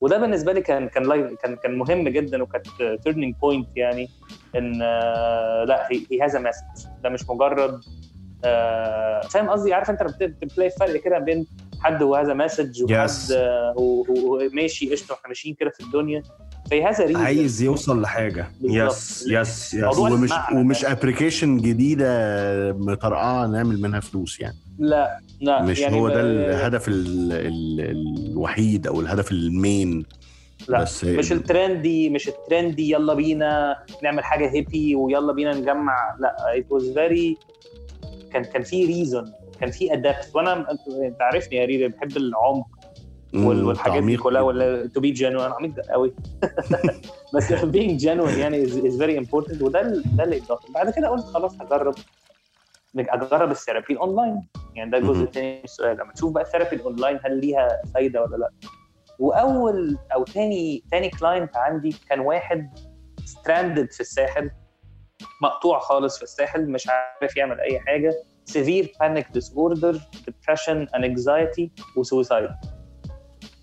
وده بالنسبة لي كان كان كان كان مهم جدا وكانت تيرنينج بوينت يعني إن آه، لا هي هاز مسج ده مش مجرد آه، فاهم قصدي؟ عارف أنت بتلاقي فرق كده بين حد هو هذا مسج وحد Yes. آه، هو هو ماشي قشطة وإحنا ماشيين كده في الدنيا. فهي هذا ريزن عايز يوصل لحاجة. يس يس يس ومش. ومش ابلكيشن جديدة مطرقعة نعمل منها فلوس يعني. لا لا مش يعني هو ده الهدف ال ال الوحيد أو الهدف المين. لا بس مش الترندي مش الترندي يلا بينا نعمل حاجة هيبي ويلا بينا نجمع. لا it was very كان كان في ريزون كان في ادابت وأنا انت عارفني يا ريدي بحب العمق وال- والحاجات دي كلها ولا تو بي جينوين عميق قوي. بس being genuine يعني is very important وده ده اللي بعد كده قلت خلاص هجرب. أجرب الثيرابي الاونلاين يعني ده الجزء. الثاني من السؤال. لما تشوف بقى الثيرابي الاونلاين هل ليها فايدة ولا لأ؟ وأول أو تاني تاني كلاينت عندي كان واحد ستراندد في الساحل. مقطوع خالص في الساحل مش عارف يعمل أي حاجة. Severe panic disorder depression and anxiety وسويسايد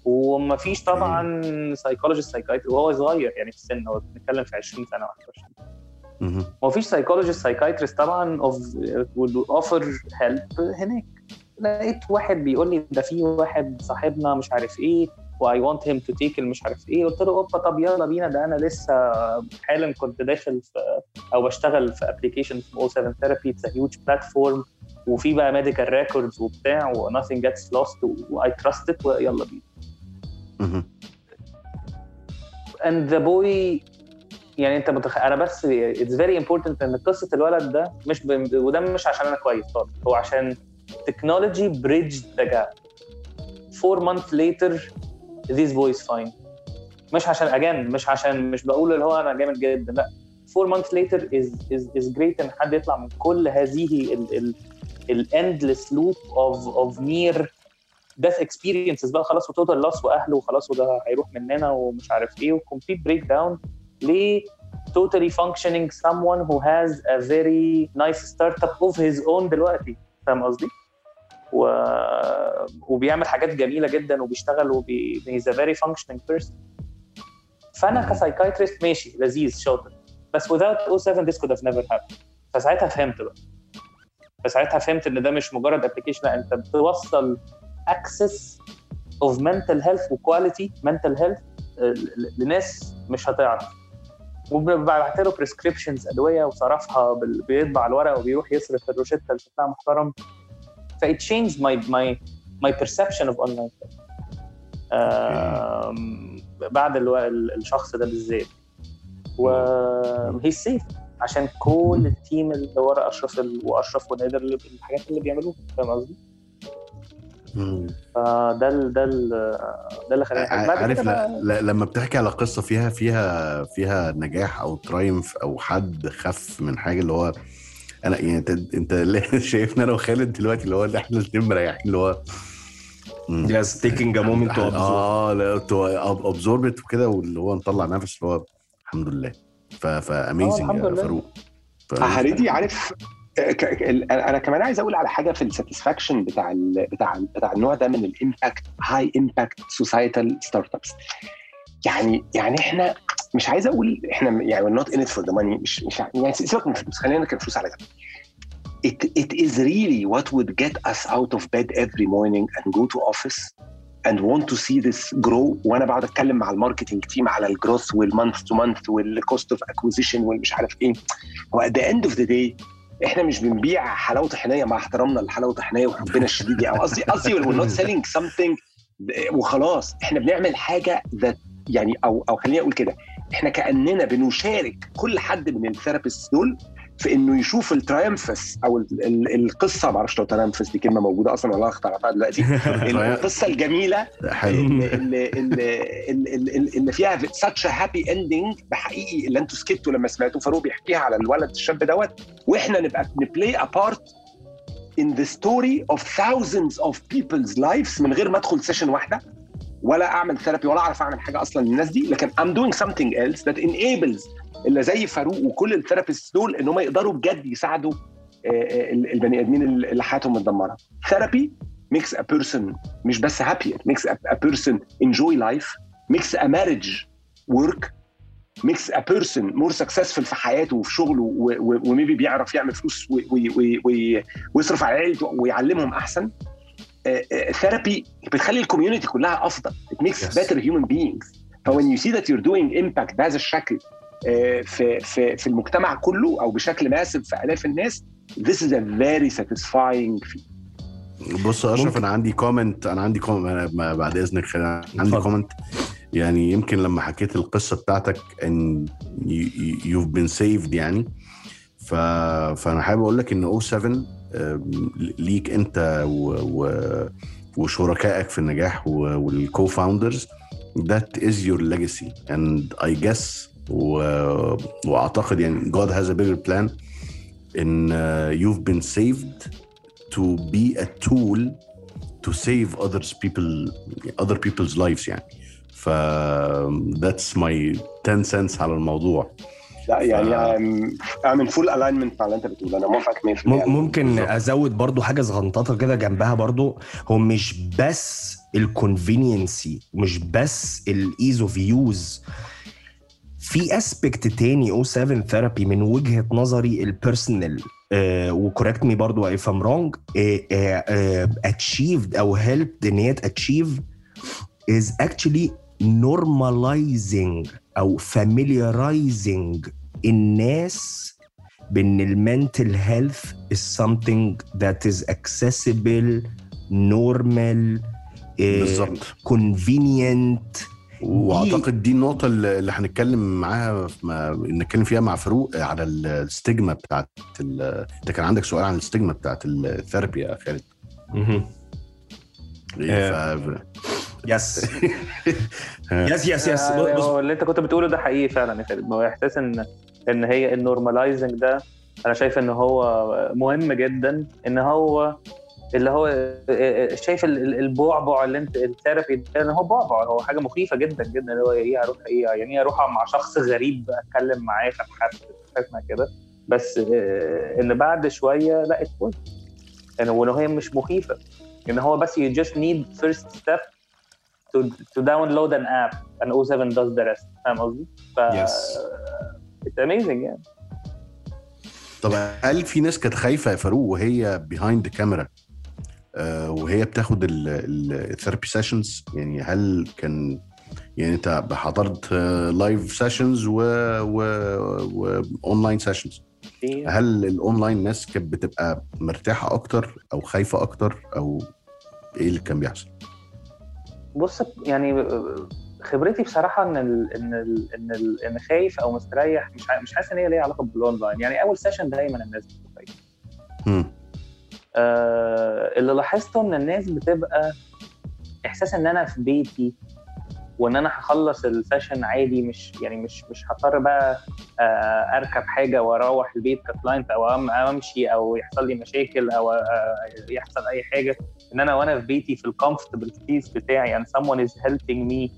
ومفيش طبعا psychologist psychiatry وهو صغير يعني في السن هو بنتكلم في 20 سنة 21 مهم. ومفيش psychologist psychiatrist طبعا أو would offer help هناك. لقيت واحد بيقول لي ده في واحد صاحبنا مش عارف إيه why won't him to take مش عارف إيه. قلت له أوبا طب يلا بينا. ده أنا لسه حالا كنت داخل في أو بشتغل في application اسمه 7 Therapy it's huge platform وفي بقى medical records وبتاع و nothing gets lost. why I trust it ويلا بينا. and the boy يعني أنت متخ... أنا بس it's very important إن قصة الولد ده مش ب... وده مش عشان أنا كويس خالص هو عشان technology bridged the gap. Four months later this boy's fine مش عشان اجان مش عشان مش بقول اللي هو أنا جامد جدا لا. four months later is is is great إن حد يطلع من كل هذه ال endless loop of of near death experiences بقى. خلاص و total loss وأهله وخلاص وده هيروح مننا ومش عارف إيه. و complete breakdown ليه totally functioning someone who has a very nice startup of his own دلوقتي. فاهم قصدي؟ و... وبيعمل حاجات جميلة جدا وبيشتغل وبي he's a very functioning person. فأنا ك psychiatrist ماشي لذيذ شاطر. بس without O7 this could have never happened. فساعتها فهمت بقى. فساعتها فهمت إن ده مش مجرد application لأ أنت بتوصل access of mental health و quality mental health آه، ل- لناس مش هتعرف. وببعت له prescriptions أدوية وصرفها بيطبع الورق وبيروح يصرف الروشتة اللي شكلها محترم. ف it changed my my my perception of online. آم، بعد الشخص ده بالذات و he's safe عشان كل ال team اللي ورا أشرف. وأشرف ونادر. الحاجات اللي بيعملوها فاهم قصدي؟ فده ال... ده ال... ده اللي خلاني عارف لما بتحكي على قصة فيها فيها فيها نجاح أو triumph أو حد خف من حاجة اللي هو أنا يعني انت انت اللي شايفني أنا وخالد دلوقتي اللي هو اللي إحنا الاثنين مريحين اللي هو taking a moment to absorb. آه لا تو ابزوربت وكده واللي هو نطلع نفس اللي هو الحمد لله ف فاميزنج الحمد يا لله. فاروق فاروق. هريدي عارف ك- ك- ال- أنا كمان عايز أقول على حاجة في الساتسفاكشن بتاع ال بتاع ال بتاع النوع ده من الإمباكت هاي امباكت سوسايتال ستارت ابس يعني يعني إحنا مش عايز أقول إحنا يعني نوت ان فور ذا ماني مش مش يعني سيبك من الفلوس خلينا نركن الفلوس على جنب it, it is really what would get us out of bed every morning and go to office and want to see this grow. وأنا بقعد أتكلم مع ال marketing team على ال growth وال month to month وال cost of acquisition والمش عارف إيه. هو at the end of the day إحنا مش بنبيع حلاوة طحينية مع احترامنا لحلاوة طحينية وحبنا الشديد يعني. قصدي قصدي we're not selling something وخلاص. إحنا بنعمل حاجة that يعني أو أو خليني أقول كده إحنا كأننا بنشارك كل حد من ال therapists دول في إنه يشوف ال triumphs أو ال ال القصة ما أعرفش لو triumphs دي كلمة موجودة أصلا ولا اخترعتها دلوقتي. القصة الجميلة اللي, اللي, اللي, فيها such a happy ending بحقيقي اللي أنتوا سكتوا لما سمعتوا فاروق بيحكيها على الولد الشاب دوت. وإحنا نبقى ن play a part in the story of thousands of people's lives من غير ما أدخل session واحدة. ولا اعمل therapy ولا اعرف اعمل حاجة أصلا للناس دي لكن I'm doing something else that enables اللي زي فاروق وكل ال therapists دول إن هم يقدروا بجد يساعدوا آه، آه، البني آدمين اللي حياتهم متدمرة. therapy makes a person مش بس makes a, a person enjoy life makes a marriage work makes a person more successful في حياته وفي شغله وميبي بيعرف يعمل فلوس ويصرف على عيلته ويعلمهم أحسن. therapy بتخلي ال community كلها أفضل it makes Yes. better human beings ف when you see that you're doing impact بهذا الشكل آه، في في في المجتمع كله أو بشكل massive في آلاف الناس this is a very satisfying feeling بص يا اشرف. أنا عندي comment أنا عندي comment بعد إذنك خلينا- عندي. comment يعني يمكن لما حكيت القصة بتاعتك إن you've been saved يعني ف... فأنا حابب أقول لك إن أو 7 آم، ليك انت وشركائك في النجاح وال co-founders that is your legacy and I guess وأعتقد يعني God has a bigger plan in you been saved to be a tool to save others people other people's lives يعني. ف that's my 10 cents على الموضوع. لا يعني ف- in full alignment مع اللي أنت بتقوله. أنا موافقك 100% م- ممكن. أزود برضو حاجة صغنططة كده جنبها برضو. هو مش بس ال convenience مش بس ال ease of use في aspect تاني أو 7 Therapy من وجهة نظري ال personal و correct me برضو if I'm wrong achieved أو helped إن هي achieve is actually normalizing أو familiarizing الناس بإن ال mental health is something that is accessible normal eh, بالظبط. convenient. وأعتقد دي النقطة اللي هنتكلم معاها نتكلم فيها مع فاروق على ال stigma بتاعت أنت كان عندك سؤال عن ال stigma بتاعت ال therapy يا خالد؟ yes yes yes yes آه، بص هو اللي انت كنت بتقوله ده حقيقي فعلا يا خالد. ما هو إحساس ان إن هي ال normalizing ده أنا شايف إن هو مهم جدا. إن هو اللي هو شايف ال- ال- البعبع اللي انت ال therapy ده إن هو بعبع. هو حاجة مخيفة جدا جدا. اللي هو إيه أروح إيه يعني إيه أروح مع شخص غريب أتكلم معاه فاتحدث حاجات ما كده. بس آه، إن بعد شوية لا يعني وإن هي مش مخيفة. إن هو بس you just need first step to to download an app and O7 does the rest. فاهم قصدي؟ ف Yes. it's amazing يعني طب هل في ناس كانت خايفة يا فاروق وهي behind camera وهي بتاخد therapy sessions يعني هل كان يعني انت حضرت live sessions و و online sessions هل الأونلاين ناس كانت بتبقى مرتاحة أكتر أو خايفة أكتر أو إيه اللي كان بيحصل؟ بص يعني خبرتي بصراحة إن ال إن ال إن ال إن خايف أو مستريح مش مش حاسس إن هي ليها علاقة بالأونلاين يعني أول session دايما الناس بتبقى خايفة. آه اللي لاحظته إن الناس بتبقى إحساس إن أنا في بيتي وإن أنا هخلص ال session عادي مش يعني مش مش هضطر بقى آه، أركب حاجة وأروح البيت ك client أو أمشي أو يحصل لي مشاكل أو آه، يحصل أي حاجة. إن أنا وأنا في بيتي في ال comfortable space بتاعي and someone is helping me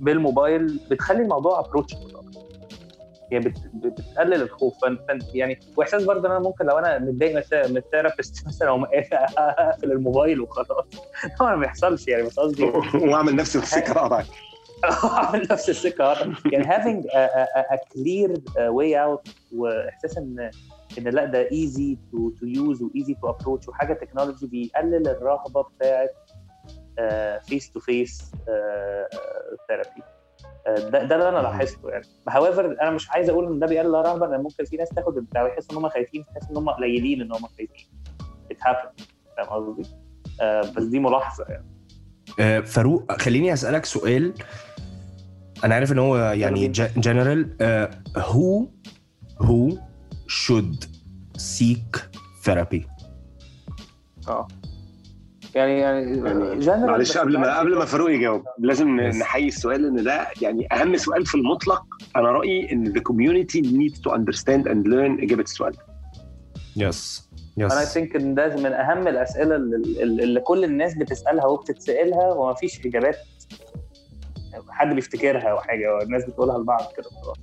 بالموبايل بتخلي الموضوع approachable يعني بت- بتقلل الخوف. فانت يعني وإحساس برضه إن أنا ممكن لو أنا متضايق من- من ال therapist مثلا أو أقفل الموبايل وخلاص. طبعا ما بيحصلش يعني بس قصدي وأعمل نفسي في السكه اقطع أعمل نفس السكه. يعني having a, a, a clear uh, way out وإحساس ان إن لا ده easy to to use و easy to approach وحاجة technology بيقلل الرهبة بتاعت face to face therapy ده ده اللي أنا لاحظته يعني. However أنا مش عايز أقول إن ده بيقلل الرهبه لأن ممكن في ناس تاخد البتاع ويحسوا إن هم خايفين تحس إن هم قليلين إن هم خايفين. Happens فاهم قصدي؟ آه، بس دي ملاحظة يعني. آه، فاروق خليني أسألك سؤال. أنا عارف إن هو يعني جنرال هو هو should seek therapy آه. يعني يعني general معلش قبل ما قبل ما فاروق يجاوب لازم. نحيي السؤال إن ده يعني أهم سؤال في المطلق. أنا رأيي إن the community needs to understand and learn إجابة السؤال. yes أنا yes think إن ده من أهم الأسئلة اللي, اللي كل الناس بتسألها وبتتسألها وما فيش إجابات حد بيفتكرها أو حاجة والناس بتقولها لبعض كده خلاص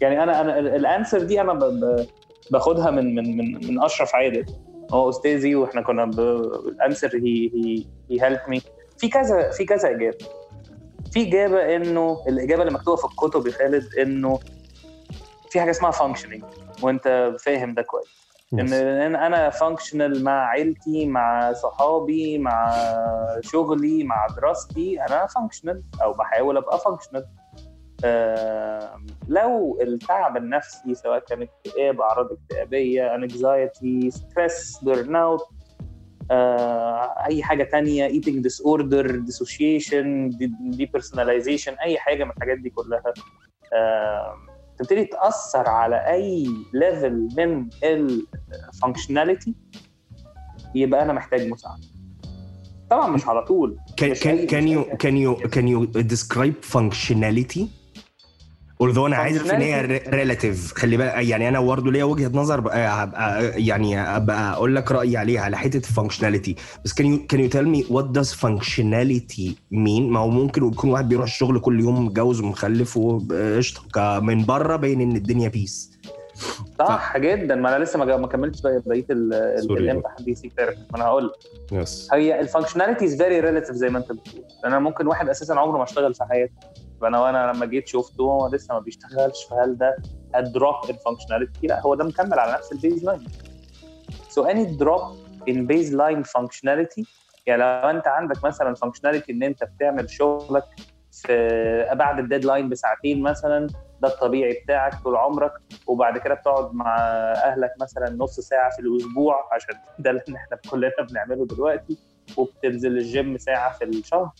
يعني أنا أنا ال answer دي أنا ب- ب- باخدها من من من من أشرف عادل. هو أستاذي وإحنا كنا ال answer هي هي هي help me في كذا في كذا إجابة. في إجابة انه الإجابة اللي مكتوبة في الكتب يا خالد إنه في حاجة اسمها functioning وأنت فاهم ده كويس. ان أنا functional مع عيلتي مع صحابي مع شغلي مع دراستي أنا functional أو بحاول أبقى functional لو التعب النفسي سواء كان اكتئاب أعراض اكتئابية anxiety stress burn out أي حاجة تانية eating disorder dissociation depersonalization أي حاجة من الحاجات دي كلها تبتدي تأثر على أي ليفل من الفانكشناليتي يبقى أنا محتاج مساعدة. طبعا مش على طول can مش can أي- can مش you أي- can although أنا عارف إن هي. ريلاتيف خلي بالك يعني أنا برضه ليا وجهة نظر بقى هبقى يعني أبقى أقول لك رأيي عليها على حتة الفانكشناليتي بس you can you tell me what does functionality mean ما هو ممكن يكون واحد بيروح الشغل كل يوم متجوز ومخلف وقشطة من بره باين إن الدنيا بيس صح جدا. ما أنا لسه ما كملتش بقية ال- ال- Sorry. الامتى حد therapy ما أنا هقول لك. yes هي ال functionality is very relative زي ما أنت بتقول. أنا ممكن واحد أساسا عمره ما اشتغل في حياته. فانا وأنا لما جيت شفته هو لسه ما بيشتغلش فهل ده drop in functionality لا هو ده مكمل على نفس ال baseline so any drop in baseline functionality يعني لو انت عندك مثلا functionality إن انت بتعمل شغلك في بعد ال deadline بساعتين مثلا ده الطبيعي بتاعك طول عمرك وبعد كده بتقعد مع أهلك مثلا نص ساعة في الأسبوع عشان ده اللي إحنا كلنا بنعمله دلوقتي وبتنزل الجيم ساعة في الشهر.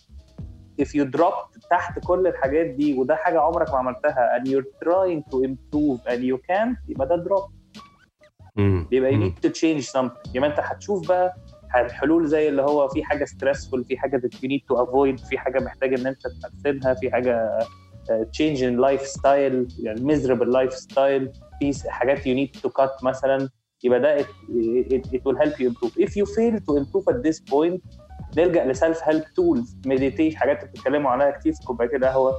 If you drop تحت كل الحاجات دي وده حاجة عمرك ما عملتها and you're trying to improve and you can't يبقى ده drop يبقى you need to change something يبقى انت هتشوف بقى الحلول زي اللي هو في حاجة stressful في حاجة that you need to avoid في حاجة محتاج ان انت تحسنها في حاجة uh, change in lifestyle يعني miserable lifestyle في حاجات you need to cut مثلا يبقى ده it, it, it will help you improve if you fail to improve at this point نلجأ ل self help tools meditation حاجات بتتكلموا عنها كتير في كوبايه هو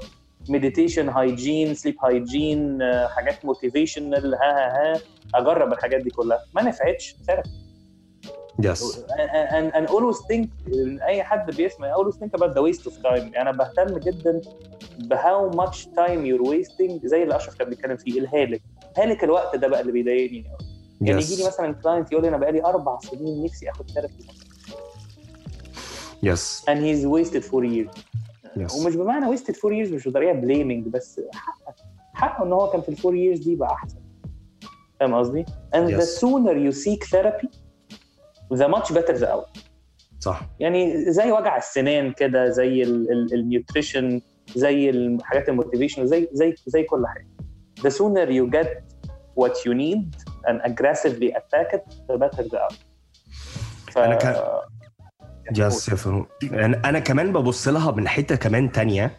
meditation hygiene sleep hygiene حاجات motivational ها ها ها. أجرب الحاجات دي كلها. ما نفعتش therapy yes and, and always think أي حد بيسمع always think about the waste of time. أنا بهتم جدا ب how much time you're wasting زي اللي أشرف كان بيتكلم فيه الهالك. هالك الوقت ده بقى اللي بيضايقني. قوي يعني يجي لي مثلا client يقول لي أنا بقالي أربع سنين نفسي آخد therapy yes and he's wasted four years Yes. ومش بمعنى wasted four years مش بطريقه blaming بس حقه حقه ان هو كان في ال four years دي بقى احسن فاهم قصدي؟ and Yes. the sooner you seek therapy the much better the outcome صح يعني زي وجع السنان كده زي ال nutrition زي الحاجات ال motivation زي زي زي كل حاجة the sooner you get what you need and aggressively attack it the better the outcome ف... أنا كان- يا فاروق أنا كمان ببص لها من حتة كمان تانية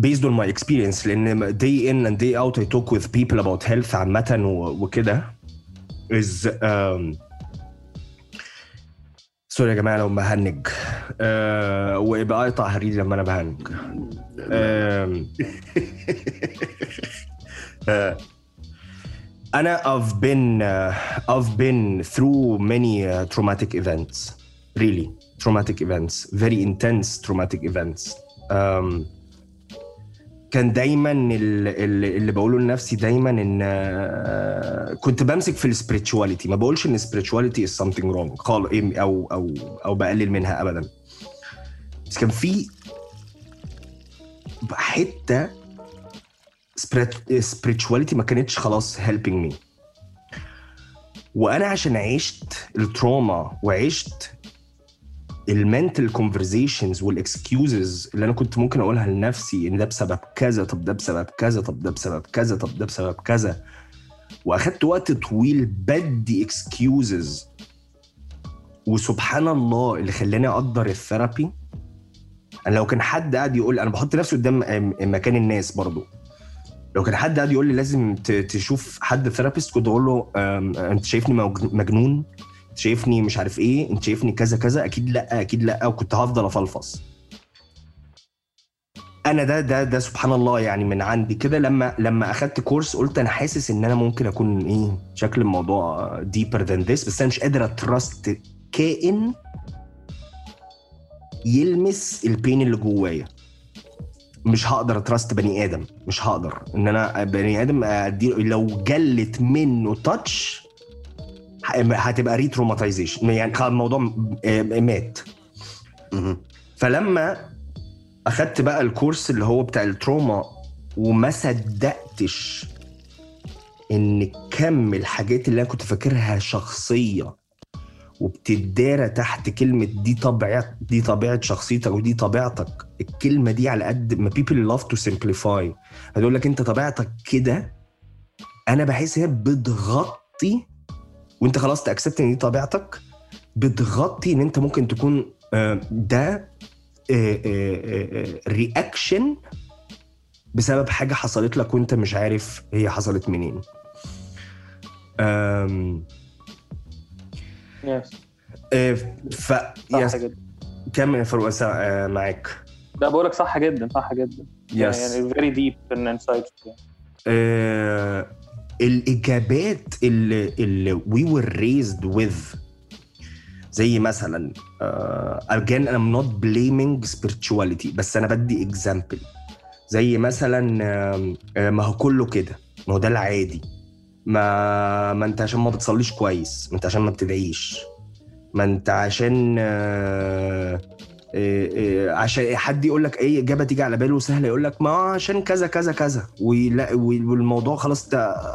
based on my experience لأن day in and day out I talk with people about health عامة وكده is um, سوري يا جماعة لو بهنج uh, ويبقى اقطع هريدي لما أنا بهنج um, أنا I've been uh, I've been through many uh, traumatic events really traumatic events very intense traumatic events. Um, كان دايما ال- ال- اللي بقوله لنفسي دايما إن آه، كنت بمسك في السبirituality ما بقولش إن spirituality is something wrong. خالص أو أو أو بقلل منها ابدا. بس كان في حتة spirituality ما كانتش خلاص helping me. وأنا عشان عشت ال trauma وعشت ال mental conversations وال excuses اللي أنا كنت ممكن أقولها لنفسي إن ده بسبب كذا طب ده بسبب كذا طب ده بسبب كذا طب ده بسبب كذا. وأخدت وقت طويل بدي excuses وسبحان الله اللي خلاني أقدر ال therapy أنا لو كان حد قاعد يقول أنا بحط نفسي قدام مكان الناس برضو. لو كان حد قاعد يقول لي لازم تشوف حد therapist كنت أقول له أم، أنت شايفني مجنون؟ شايفني مش عارف إيه انت شايفني كذا كذا أكيد لأ أكيد لأ وكنت هفضل افلفص. أنا ده ده ده سبحان الله يعني من عندي كده لما لما اخدت كورس قلت أنا حاسس ان أنا ممكن اكون إيه شكل الموضوع deeper than this بس أنا مش قادر ا trust كائن يلمس ال pain اللي جوايا. مش هقدر ا trust بني آدم مش هقدر. ان أنا بني آدم أدي لو جات منه touch هتبقى retraumatization يعني خلاص الموضوع م- مات. فلما أخدت بقى الكورس اللي هو بتاع ال trauma وما صدقتش إن كم الحاجات اللي أنا كنت فاكرها شخصية وبتدارى تحت كلمة دي طبيعة دي طبيعة شخصيتك ودي طبيعتك الكلمة دي على قد ما people love to simplify. هتقول لك أنت طبيعتك كده أنا بحس هي بتغطي وانت خلاص تاكسبت ان دي طبيعتك بتغطي ان انت ممكن تكون آه، ده رياكشن بسبب حاجة حصلت لك وانت مش عارف هي حصلت منين. yes آه، ف yes كمل يا فاروق آه، معاك؟ لا بقول لك صح جدا صح جدا. yes يعني very deep ان insight آه، الإجابات اللي اللي we were raised with. زي مثلا uh, again I'm not blaming spirituality بس أنا بدي example. زي مثلا آه، ما هو كله كده. ما هو ده العادي. ما ما أنت عشان ما بتصليش كويس ما أنت عشان ما بتدعيش. ما أنت عشان آه، عشان حد يقول لك اي إجابة تيجي على باله سهلة يقول لك ما عشان كذا كذا كذا. والموضوع خلاص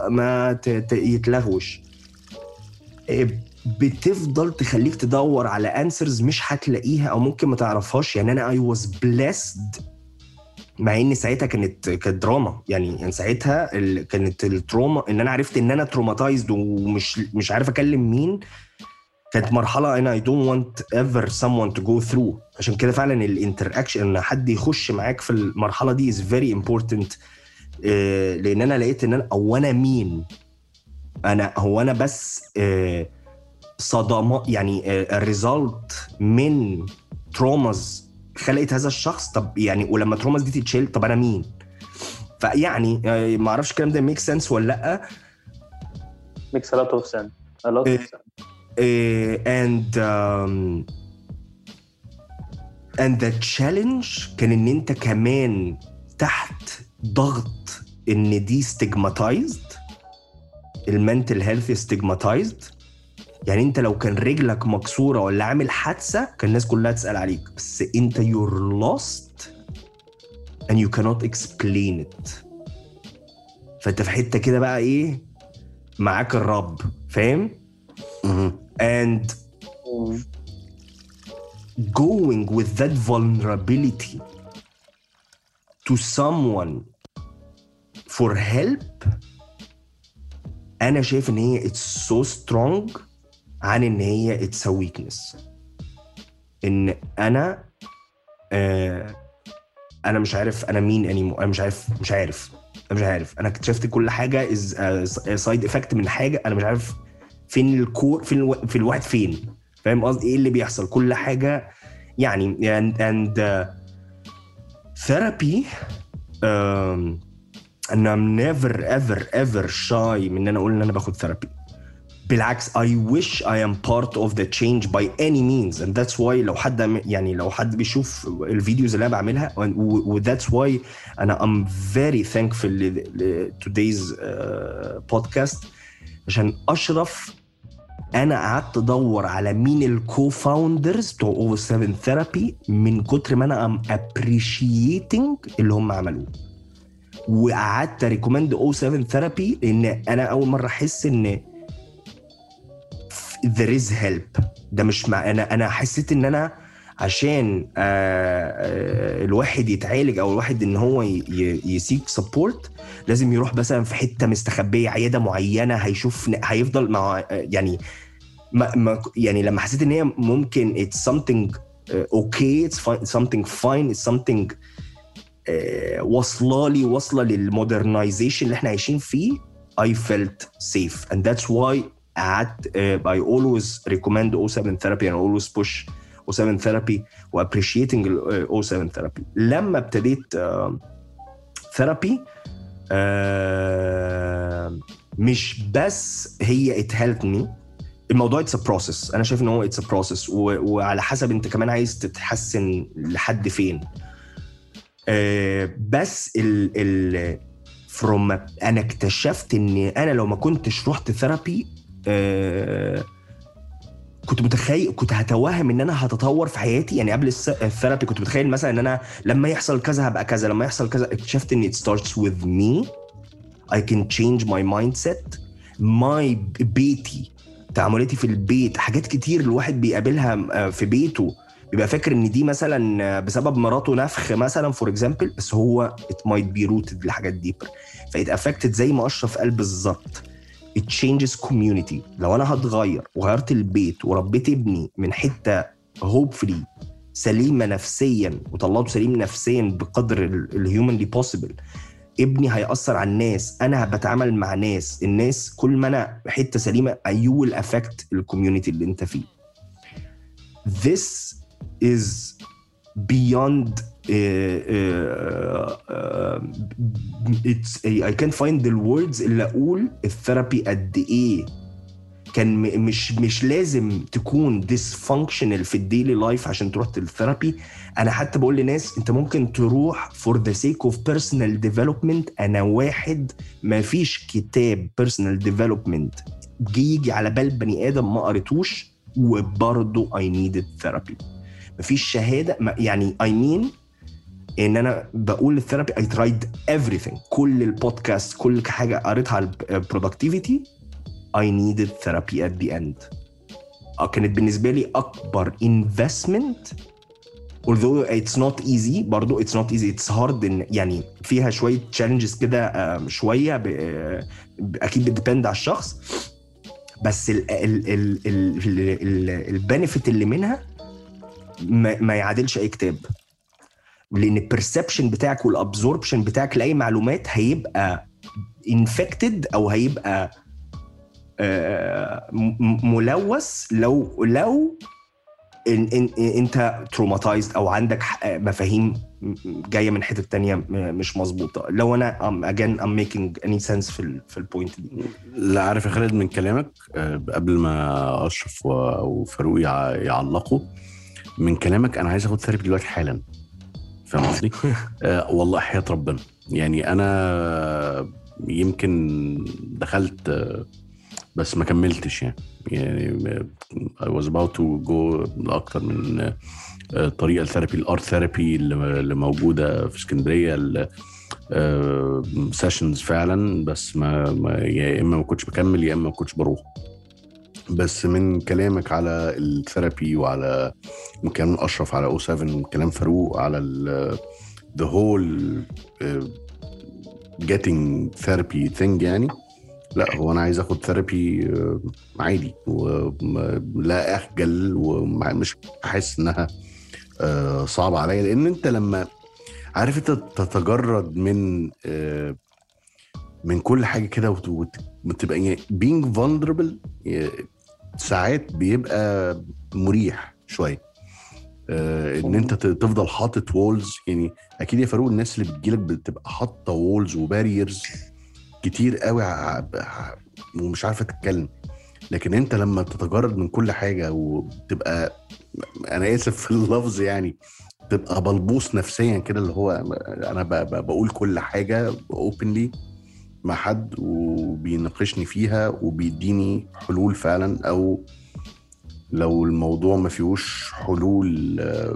ما يتلغوش. آه، بتفضل تخليك تدور على answers مش هتلاقيها أو ممكن ما تعرفهاش. يعني أنا I was blessed مع ان ساعتها كانت كانت trauma يعني يعني ساعتها. كانت ال trauma إن أنا عرفت إن أنا traumatized ومش مش عارف أكلم مين. كانت مرحلة أنا I don't want ever someone to go through. عشان كده فعلا ال interaction إن حد يخش معاك في المرحلة دي is very important. آه، لأن أنا لقيت إن أنا أو أنا مين؟ أنا هو أنا بس آه، صدمات يعني ال result من traumas خلقت هذا الشخص. طب يعني ولما traumas دي تتشيل طب أنا مين؟ فيعني آه، ما أعرفش الكلام ده make sense ولا لأ. makes a lot of إيه. and um, and the challenge كان إن أنت كمان تحت ضغط إن دي stigmatized ال mental health stigmatized يعني أنت لو كان رجلك مكسورة ولا عامل حادثة كان الناس كلها تسأل عليك بس أنت you're lost and you cannot explain it فأنت في حتة كده بقى إيه معاك الرب فاهم. And going with that vulnerability to someone for help. أنا شايف ان هي it's so strong. عن ان هي it's a weakness. ان أنا آه أنا مش عارف أنا مين اني أنا مش عارف مش عارف أنا مش عارف أنا اكتشفت كل حاجة as side effect من حاجة. أنا مش عارف فين ال core فين ال... في الواحد فين؟ فاهم قصدي؟ إيه اللي بيحصل؟ كل حاجة يعني and, and uh, therapy um, and I'm never من إن أنا أقول إن أنا باخد therapy بالعكس I wish I am part of the change by any means and that's why لو حد يعني لو حد بيشوف ال videos اللي أنا بعملها و و- that's why أنا I'm very thankful ل, ل today's uh, podcast. عشان أشرف أنا قعدت أدور على مين ال co-founders بتوع O7 Therapy من كتر ما أنا am appreciating اللي هم عملوه. وقعدت recommend O7 Therapy لأن أنا أول مرة أحس إن there is help. ده مش مع أنا أنا حسيت إن أنا عشان آه، آه، الواحد يتعالج أو الواحد إن هو ي seek support لازم يروح مثلا في حتة مستخبية عيادة معينة هيشوف هيفضل مع يعني ما يعني لما حسيت إن هي ممكن okay it's fine, something fine it's something uh, واصلة لي واصلة لل modernization اللي إحنا عايشين فيه I felt safe. And that's why قعدت I always recommend O7 therapy and I always push O7 therapy و appreciating ال, uh, O7 therapy. لما ابتديت uh, therapy uh, مش بس هي me الموضوع it's process أنا شايف إن هو it's process وعلى حسب أنت كمان عايز تتحسن لحد فين. آه، بس ال ال from أنا اكتشفت ان أنا لو ما كنتش رحت therapy كنت متخيل كنت هتوهم إن أنا هتطور في حياتي. يعني قبل ال therapy كنت متخيل مثلا إن أنا لما يحصل كذا هبقى كذا لما يحصل كذا اكتشفت إن it starts with me. I can change my mindset. My بيتي تعاملاتي في البيت حاجات كتير الواحد بيقابلها آه، في بيته. بيبقى فاكر إن دي مثلا آه، بسبب مراته نفخ مثلا for example بس هو it might be rooted لحاجات deeper فit affected زي ما أشرف قال بالظبط. It changes community. لو أنا هتغير وغيرت البيت وربيت ابني من حتة hopefully سليمة نفسيا وطلعته سليم نفسيا بقدر ال humanly possible ابني هيأثر على الناس أنا بتعامل مع ناس الناس كل ما أنا حتة سليمة you will affect ال community اللي أنت فيه. This is beyond I can't find the words اللي أقول ال therapy قد إيه. كان مش مش لازم تكون dysfunctional في ال daily life عشان تروح لل therapy أنا حتى بقول لناس أنت ممكن تروح for the sake of personal development. أنا واحد ما فيش كتاب personal development جه يجي على بال بني آدم ما قريتوش وبرضه I needed therapy. مفيش شهادة يعني I mean ان أنا بقول لل therapy I tried everything كل البودكاست كل حاجة قريتها على ال productivity needed therapy at the end آه، كانت بالنسبة لي اكبر investment although it's not easy برضو it's not easy it's hard إن يعني فيها شوية challenges كده آه، شوية آه، أكيد بت depend على الشخص بس ال benefit اللي منها ما يعادلش اي كتاب لأن ال perception بتاعك وال absorption بتاعك لأي معلومات هيبقى infected أو هيبقى آه، ملوث لو لو إن إن أنت traumatized أو عندك ح- مفاهيم جاية من حتة تانية مش مظبوطة. لو أنا um, again I'm making any sense في في ال point دي. لا عارف يا خالد من كلامك آه، قبل ما أشرف وفاروق يع- يعلقوا من كلامك أنا عايز أخد therapy دلوقتي حالا. فاهم قصدي؟ آه، والله حياة ربنا. يعني أنا يمكن دخلت آه، بس ما كملتش يعني. يعني I was about to go لأكتر من آه، طريقة ال therapy ال art therapy اللي موجودة في اسكندرية sessions فعلا. بس ما, ما يا إما ما كنتش بكمل يا إما ما كنتش بروح. بس من كلامك على ال therapy وعلى كلام أشرف على O7 كلام فاروق على the whole getting therapy thing يعني. لا هو أنا عايز آخد therapy عادي ولا أخجل ومش حاسس إنها آه، صعبة عليا. لأن أنت لما عارف أنت تتجرد من آه، من كل حاجة كده وت- وتبقى يعني being آه، ساعات بيبقى مريح شوية. آه، إن أنت تفضل حاطط walls يعني أكيد يا فاروق الناس اللي بتجيلك بتبقى حاطة walls و barriers كتير قوي ومش عارفة تتكلم. لكن أنت لما تتجرد من كل حاجة وتبقى أنا آسف في اللفظ يعني تبقى بلبوس نفسيا كده اللي هو أنا بقول كل حاجة openly مع حد وبيناقشني فيها وبيديني حلول فعلا أو لو الموضوع ما فيهوش حلول آه،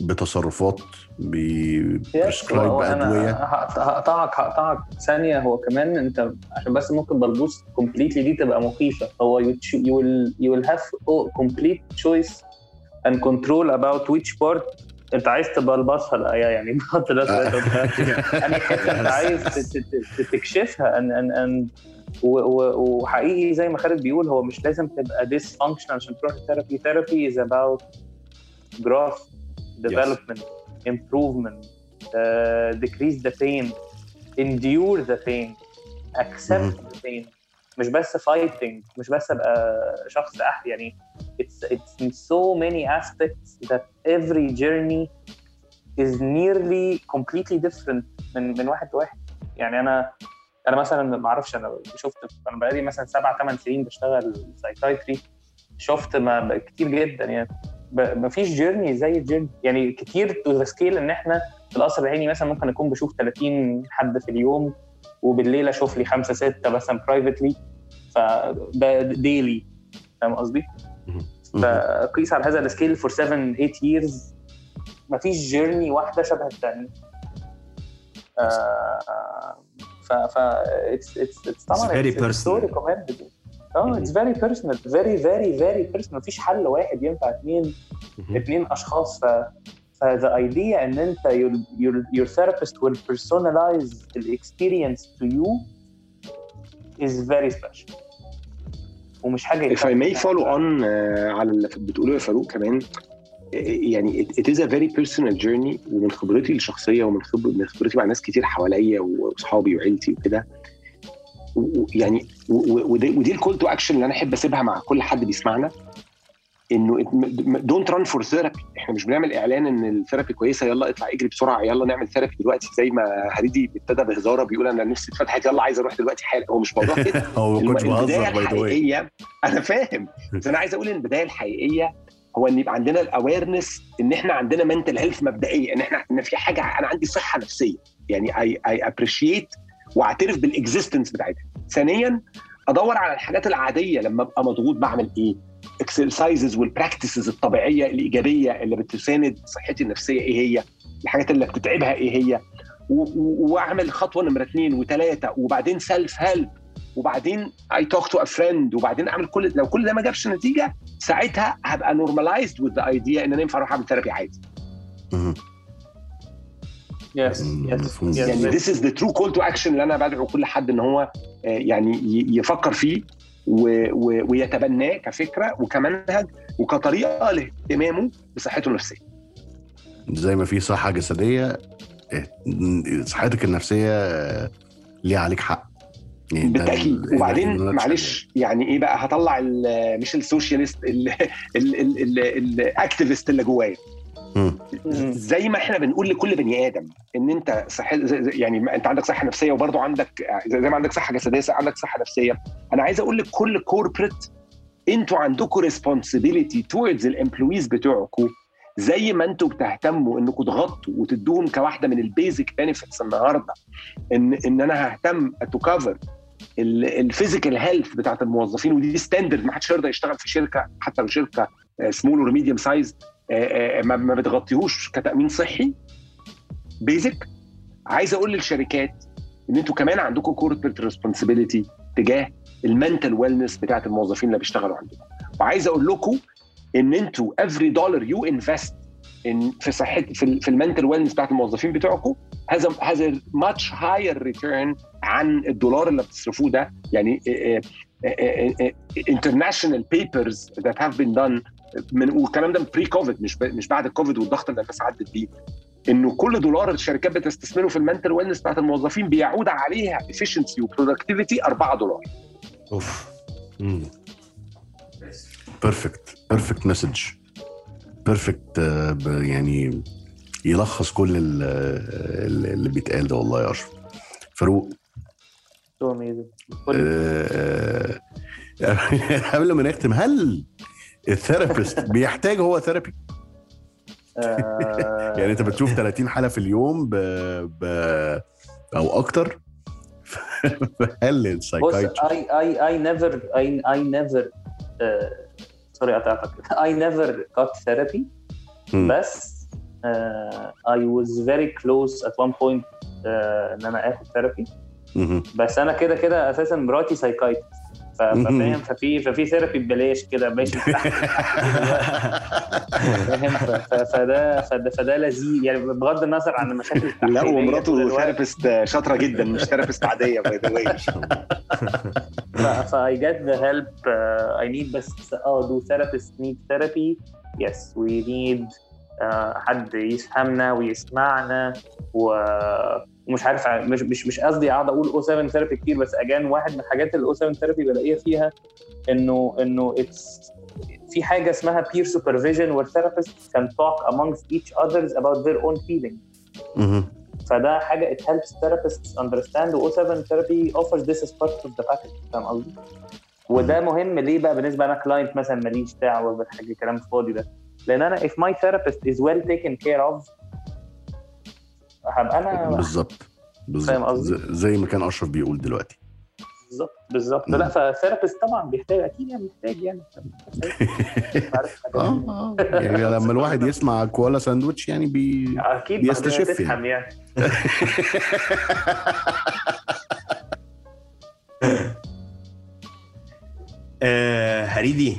بتصرفات بأدوية. هقط- هقطعك هقطعك ثانية. هو كمان أنت عشان بس ممكن بلبوس completely دي تبقى مخيفة. هو you will you will have complete choice and control about which part انت عايز تبلبسها لا يعني بحط ده يعني انت عايز تكشفها ان ان ان وحقيقي زي ما خالد بيقول هو مش لازم تبقى dysfunction عشان تروح therapy therapy is about growth development improvement uh, decrease the pain endure the pain accept the pain. مش بس fighting مش بس أبقى شخص أح يعني it's it's in so many aspects that every journey is nearly completely different من من واحد لواحد. يعني أنا أنا مثلا ما أعرفش أنا شفت أنا بقالي مثلا سبع ثمان سنين بشتغل psychiatry شفت ما كتير جدا يعني. ما فيش journey زي ال journey يعني كتير to the scale إن إحنا في القصر العيني مثلا ممكن أكون بشوف 30 حد في اليوم وبالليل أشوف لي خمسة ستة مثلا privately فده daily فاهم قصدي؟ فقيس على هذا ال scale for 7 8 years. مفيش journey واحدة شبه الثانية ف ف it's it's it's طبعا personal. recommended. آه it's very personal very very very personal مفيش حل واحد ينفع اثنين اثنين أشخاص. ف ف the idea إن أنت your therapist will personalize the experience to you is very special. ومش حاجة if I may follow on آه، على اللي بتقوله يا فاروق كمان آه، يعني it, is a very personal journey ومن خبرتي الشخصية ومن من خبرتي مع ناس كتير حواليا وأصحابي وعيلتي وكده. يعني ودي ال call to action اللي أنا أحب أسيبها مع كل حد بيسمعنا. إنه don't run for therapy إحنا مش بنعمل إعلان إن ال therapy كويسة يلا اطلع اجري بسرعة يلا نعمل therapy دلوقتي زي ما هريدي ابتدى بهزارة بيقول أنا نفسي اتفتحت يلا عايز أروح دلوقتي حالا. هو مش موضوع كده. هو ما كنتش البداية بهزر by the way أنا فاهم. بس أنا عايز أقول إن البداية الحقيقية هو إن يبقى عندنا ال awareness إن إحنا عندنا mental health مبدئيه إن إحنا إن في حاجة أنا عندي صحة نفسية. يعني I I appreciate واعترف بال existence بتاعتها. ثانيا أدور على الحاجات العادية لما أبقى مضغوط بعمل إيه؟ exercises وال practices الطبيعية الإيجابية اللي بتساند صحتي النفسية إيه هي؟ الحاجات اللي بتتعبها إيه هي؟ وأعمل خطوة نمرة اثنين وثلاثه وبعدين self help وبعدين I talk to a friend وبعدين أعمل كل لو كل ده ما جابش نتيجة ساعتها هبقى normalized with the idea إن أنا ينفع أروح أعمل therapy عادي. yes yes. يعني yes this is the true call to action اللي أنا بدعو كل حد إن هو آه، يعني يفكر فيه. و- و- ويتبناه كفكرة وكمنهج وكطريقة لاهتمامه بصحته النفسية. زي ما في صحة جسدية إيه، صحتك النفسية آه، ليها عليك حق. يعني بالتأكيد. ال- وبعدين معلش يعني إيه بقى؟ هطلع مش ال socialist ال activist اللي جوايا. زي ما إحنا بنقول لكل بني آدم إن أنت صح يعني أنت عندك صحة نفسية وبرضه عندك زي ما عندك صحة جسدية عندك صحة نفسية. أنا عايز أقول لكل corporate أنتوا عندكم responsibility towards ال employees بتوعكم. زي ما أنتوا بتهتموا إنكم تغطوا وتدوهم كواحدة من ال basic benefits النهارده ان إن أنا ههتم to cover ال physical health بتاعت الموظفين ودي standard ما حدش يرضى يشتغل في شركة حتى لو شركة small or medium size ما بتغطيهوش كتامين صحي basic عايز أقول للشركات ان أنتوا كمان عندكم corporate responsibility تجاه ال mental wellness بتاعت الموظفين اللي بيشتغلوا عندكم وعايز أقول لكم ان أنتوا every dollar you invest in في صحه في, في ال mental wellness بتاعت الموظفين بتوعكم has a much higher return عن الدولار اللي بتصرفوه ده يعني international papers that have been done من والكلام ده من pre COVID مش مش بعد الكوفيد والضغط اللي الناس عدت بيه. إنه كل دولار الشركات بتستثمره في ال mental wellness بتاعت الموظفين بيعود عليها efficiency و productivity 4 دولار. أوف. perfect perfect message perfect يعني يلخص كل ال- ال- اللي بيتقال ده والله يا أشرف. فاروق. so amazing آه، آه، قبل ما نختم هل ال therapist بيحتاج هو therapy. آه، يعني انت بتشوف 30 حالة في اليوم ب... ب... أو أكتر. هل ال psychiatry I I I never I I never sorry قطعتك. I never got therapy. بس I was very close at one point uh, إن أنا آخد therapy بس أنا كده كده أساسا مراتي psychiatrist فاهم؟ ففي ففي therapy ببلاش كده ماشي. فاهم؟ فده فده فده لذيذ. يعني بغض النظر عن المشاكل لا ومراته. therapist شاطرة جدا مش therapist عادية by the way ف I get the help uh, I need بس آه do therapists need therapy. Yes we need uh, حد يفهمنا ويسمعنا و ومش عارف مش مش مش قصدي اقعد أقول O7 Therapy كتير بس again واحد من الحاجات اللي O7 Therapy بلاقيها فيها انه إنه it's في حاجة اسمها peer supervision where therapists can talk amongst each others about their own feelings. فده حاجة it helps therapists understand O7 Therapy offers this as part of the package فاهم قصدي؟ وده مهم. ليه بقى؟ بالنسبة أنا client مثلا ماليش دعوة بالحاجة الكلام الفاضي ده. لأن أنا if my therapist is well taken care of هبقى أنا بالظبط. فاهم بالظبط زي ما كان أشرف بيقول دلوقتي. بالظبط بالظبط. لا فال therapist طبعا بيحتاج أكيد يعني محتاج يعني. آه. يعني لما الواحد يسمع كوالا ساندويتش يعني بي أكيد بيستشف هتفهم يعني. آه، هريدي.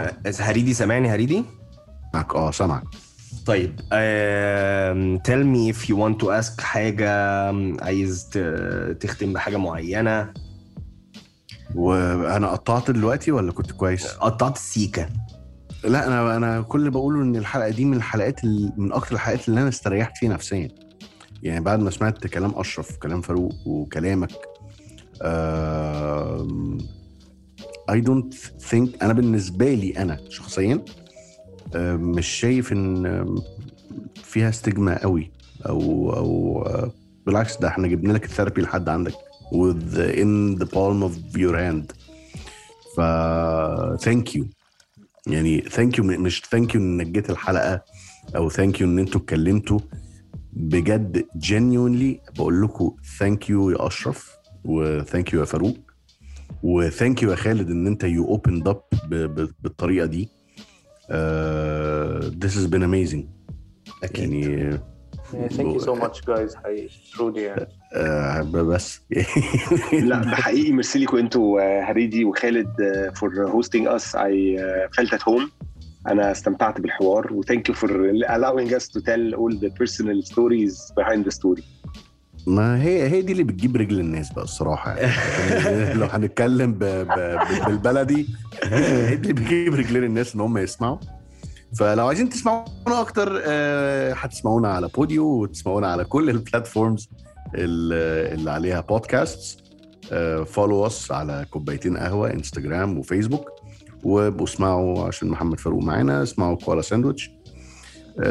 آه، هريدي سامعني هريدي؟ معك آه سامعك. طيب tell me if you want to ask حاجة um, عايز تختم بحاجة معينة. وأنا قطعت دلوقتي ولا كنت كويس؟ قطعت السيكة لا أنا أنا كل اللي بقوله إن الحلقة دي من الحلقات ال- من أكتر الحلقات اللي أنا استريحت فيها نفسيا. يعني بعد ما سمعت كلام أشرف كلام فاروق وكلامك I don't think أنا بالنسبة لي أنا شخصيا مش شايف إن فيها stigma قوي أو أو بالعكس ده إحنا جبنا لك ال therapy لحد عندك with in the palm of your hand. ف thank you. يعني thank you مش thank you إنك جيت الحلقة أو thank you إن أنتوا اتكلمتوا. بجد genuinely بقول لكم thank you يا أشرف و thank you يا فاروق و thank you يا خالد إن أنت يو opened up بالطريقة دي. This has been amazing. أكيد يعني thank you so much guys حقيقي truly يعني آه بس لا ده حقيقي ميرسي لكم أنتوا آه، هريدي وخالد for hosting us I felt at home أنا استمتعت بالحوار. و thank you for allowing us to tell all the personal stories behind the story. ما هي هي دي اللي بتجيب رجل الناس بقى الصراحة يعني. لو هنتكلم ب... ب... بالبلدي هي دي اللي بتجيب رجلين الناس إن هم يسمعوا. فلو عايزين تسمعونا أكتر آه، هتسمعونا على بوديو وتسمعونا على كل ال platforms اللي عليها بودكاست follow us على كوبايتين قهوة انستجرام وفيسبوك وابقوا اسمعوا عشان محمد فاروق معانا اسمعوا كوالا ساندويتش.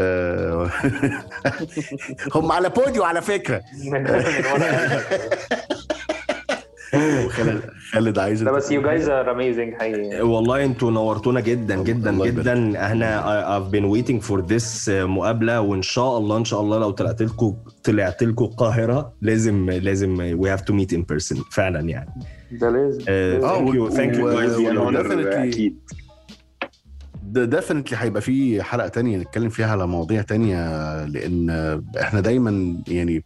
هم على بوديو على فكرة. خالد عايز لا بس you guys are amazing حقيقي. والله أنتوا نورتونا جدا جدا جدا. إحنا I've been waiting for this مقابلة وإن شاء الله إن شاء الله لو طلعت لكم طلعت لكم القاهرة لازم لازم we have to meet in person فعلا يعني. ده لازم. آه، آه، thank you thank you و- guys. و- for و- your- definitely. أكيد. definitely هيبقى في حلقة تانية نتكلم فيها على مواضيع تانية لأن إحنا دايما يعني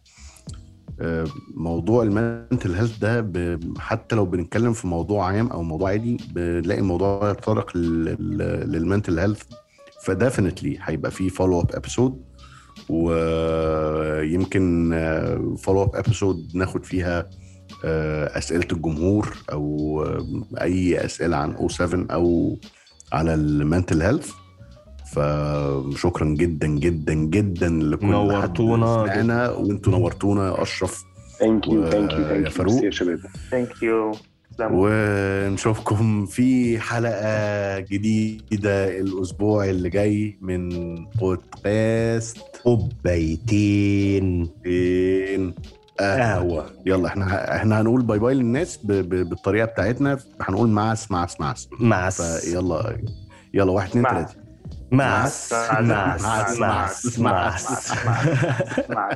آه، موضوع ال mental health ده حتى لو بنتكلم في موضوع عام أو موضوع عادي بنلاقي الموضوع يتطرق لل mental health. ف definitely هيبقى في follow up episode ويمكن follow up episode ناخد فيها آه، أسئلة الجمهور أو آه، أي أسئلة عن أو 7 أو على ال mental health. فشكرا جدا جدا جدا لكل نورتونا سمعنا وانتوا نورتونا يا أشرف thank you thank you يا thank you فاروق. يا شباب. thank you ونشوفكم في حلقة جديدة الأسبوع اللي جاي من بودكاست كوبايتين قهوة يلا إحنا إحنا هنقول باي باي للناس ب... ب... بالطريقة بتاعتنا هنقول معس معس معس مع فيلا يلا واحد اتنين مع- تلاتة مع مع- مع مع- مع